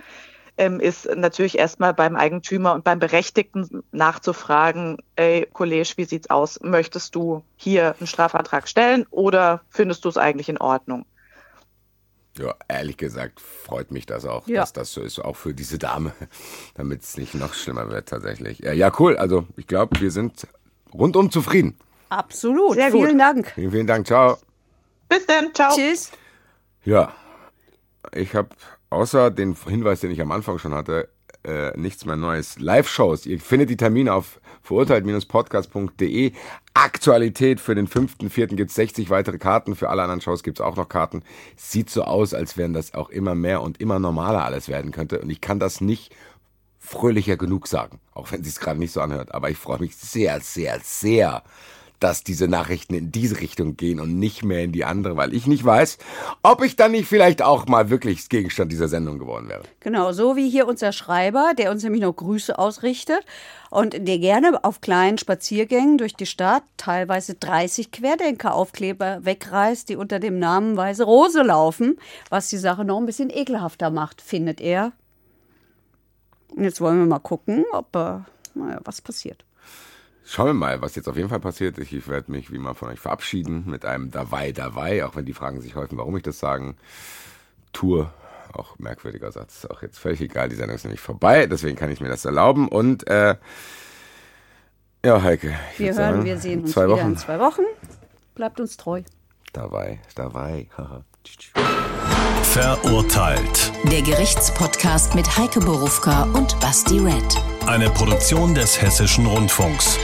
ähm, ist natürlich erstmal beim Eigentümer und beim Berechtigten nachzufragen, ey, Kollege, wie sieht's aus? Möchtest du hier einen Strafantrag stellen oder findest du es eigentlich in Ordnung? Ja, ehrlich gesagt freut mich das auch, ja. dass das so ist, auch für diese Dame, damit es nicht noch schlimmer wird tatsächlich. Ja, ja cool. Also ich glaube, wir sind rundum zufrieden. Absolut. Sehr gut. Vielen Dank. Vielen, vielen Dank. Ciao. Bis dann, ciao. Tschüss. Ja, ich habe außer den Hinweis, den ich am Anfang schon hatte, äh, nichts mehr Neues. Live-Shows. Ihr findet die Termine auf verurteilt-podcast.de. Aktualität für den 5.4. gibt es 60 weitere Karten. Für alle anderen Shows gibt es auch noch Karten. Sieht so aus, als wenn das auch immer mehr und immer normaler alles werden könnte. Und ich kann das nicht fröhlicher genug sagen, auch wenn es gerade nicht so anhört. Aber ich freue mich sehr, sehr, sehr, dass diese Nachrichten in diese Richtung gehen und nicht mehr in die andere, weil ich nicht weiß, ob ich dann nicht vielleicht auch mal wirklich Gegenstand dieser Sendung geworden wäre. Genau, so wie hier unser Schreiber, der uns nämlich noch Grüße ausrichtet und der gerne auf kleinen Spaziergängen durch die Stadt teilweise 30 Querdenker-Aufkleber wegreißt, die unter dem Namen Weiße Rose laufen, was die Sache noch ein bisschen ekelhafter macht, findet er. Und jetzt wollen wir mal gucken, ob, äh, naja, was passiert. Schauen wir mal, was jetzt auf jeden Fall passiert. Ich werde mich wie immer von euch verabschieden mit einem Dawei Dawei, auch wenn die Fragen sich häufen, warum ich das sagen tue. Auch merkwürdiger Satz, auch jetzt völlig egal, die Sendung ist nämlich vorbei, deswegen kann ich mir das erlauben. Und äh, ja, Heike. ich Wir hören, sagen, wir sehen uns wieder Wochen. in zwei Wochen. Bleibt uns treu. Dawei, Dawei. Verurteilt. Der Gerichtspodcast mit Heike Borufka und Basti Red. Eine Produktion des Hessischen Rundfunks.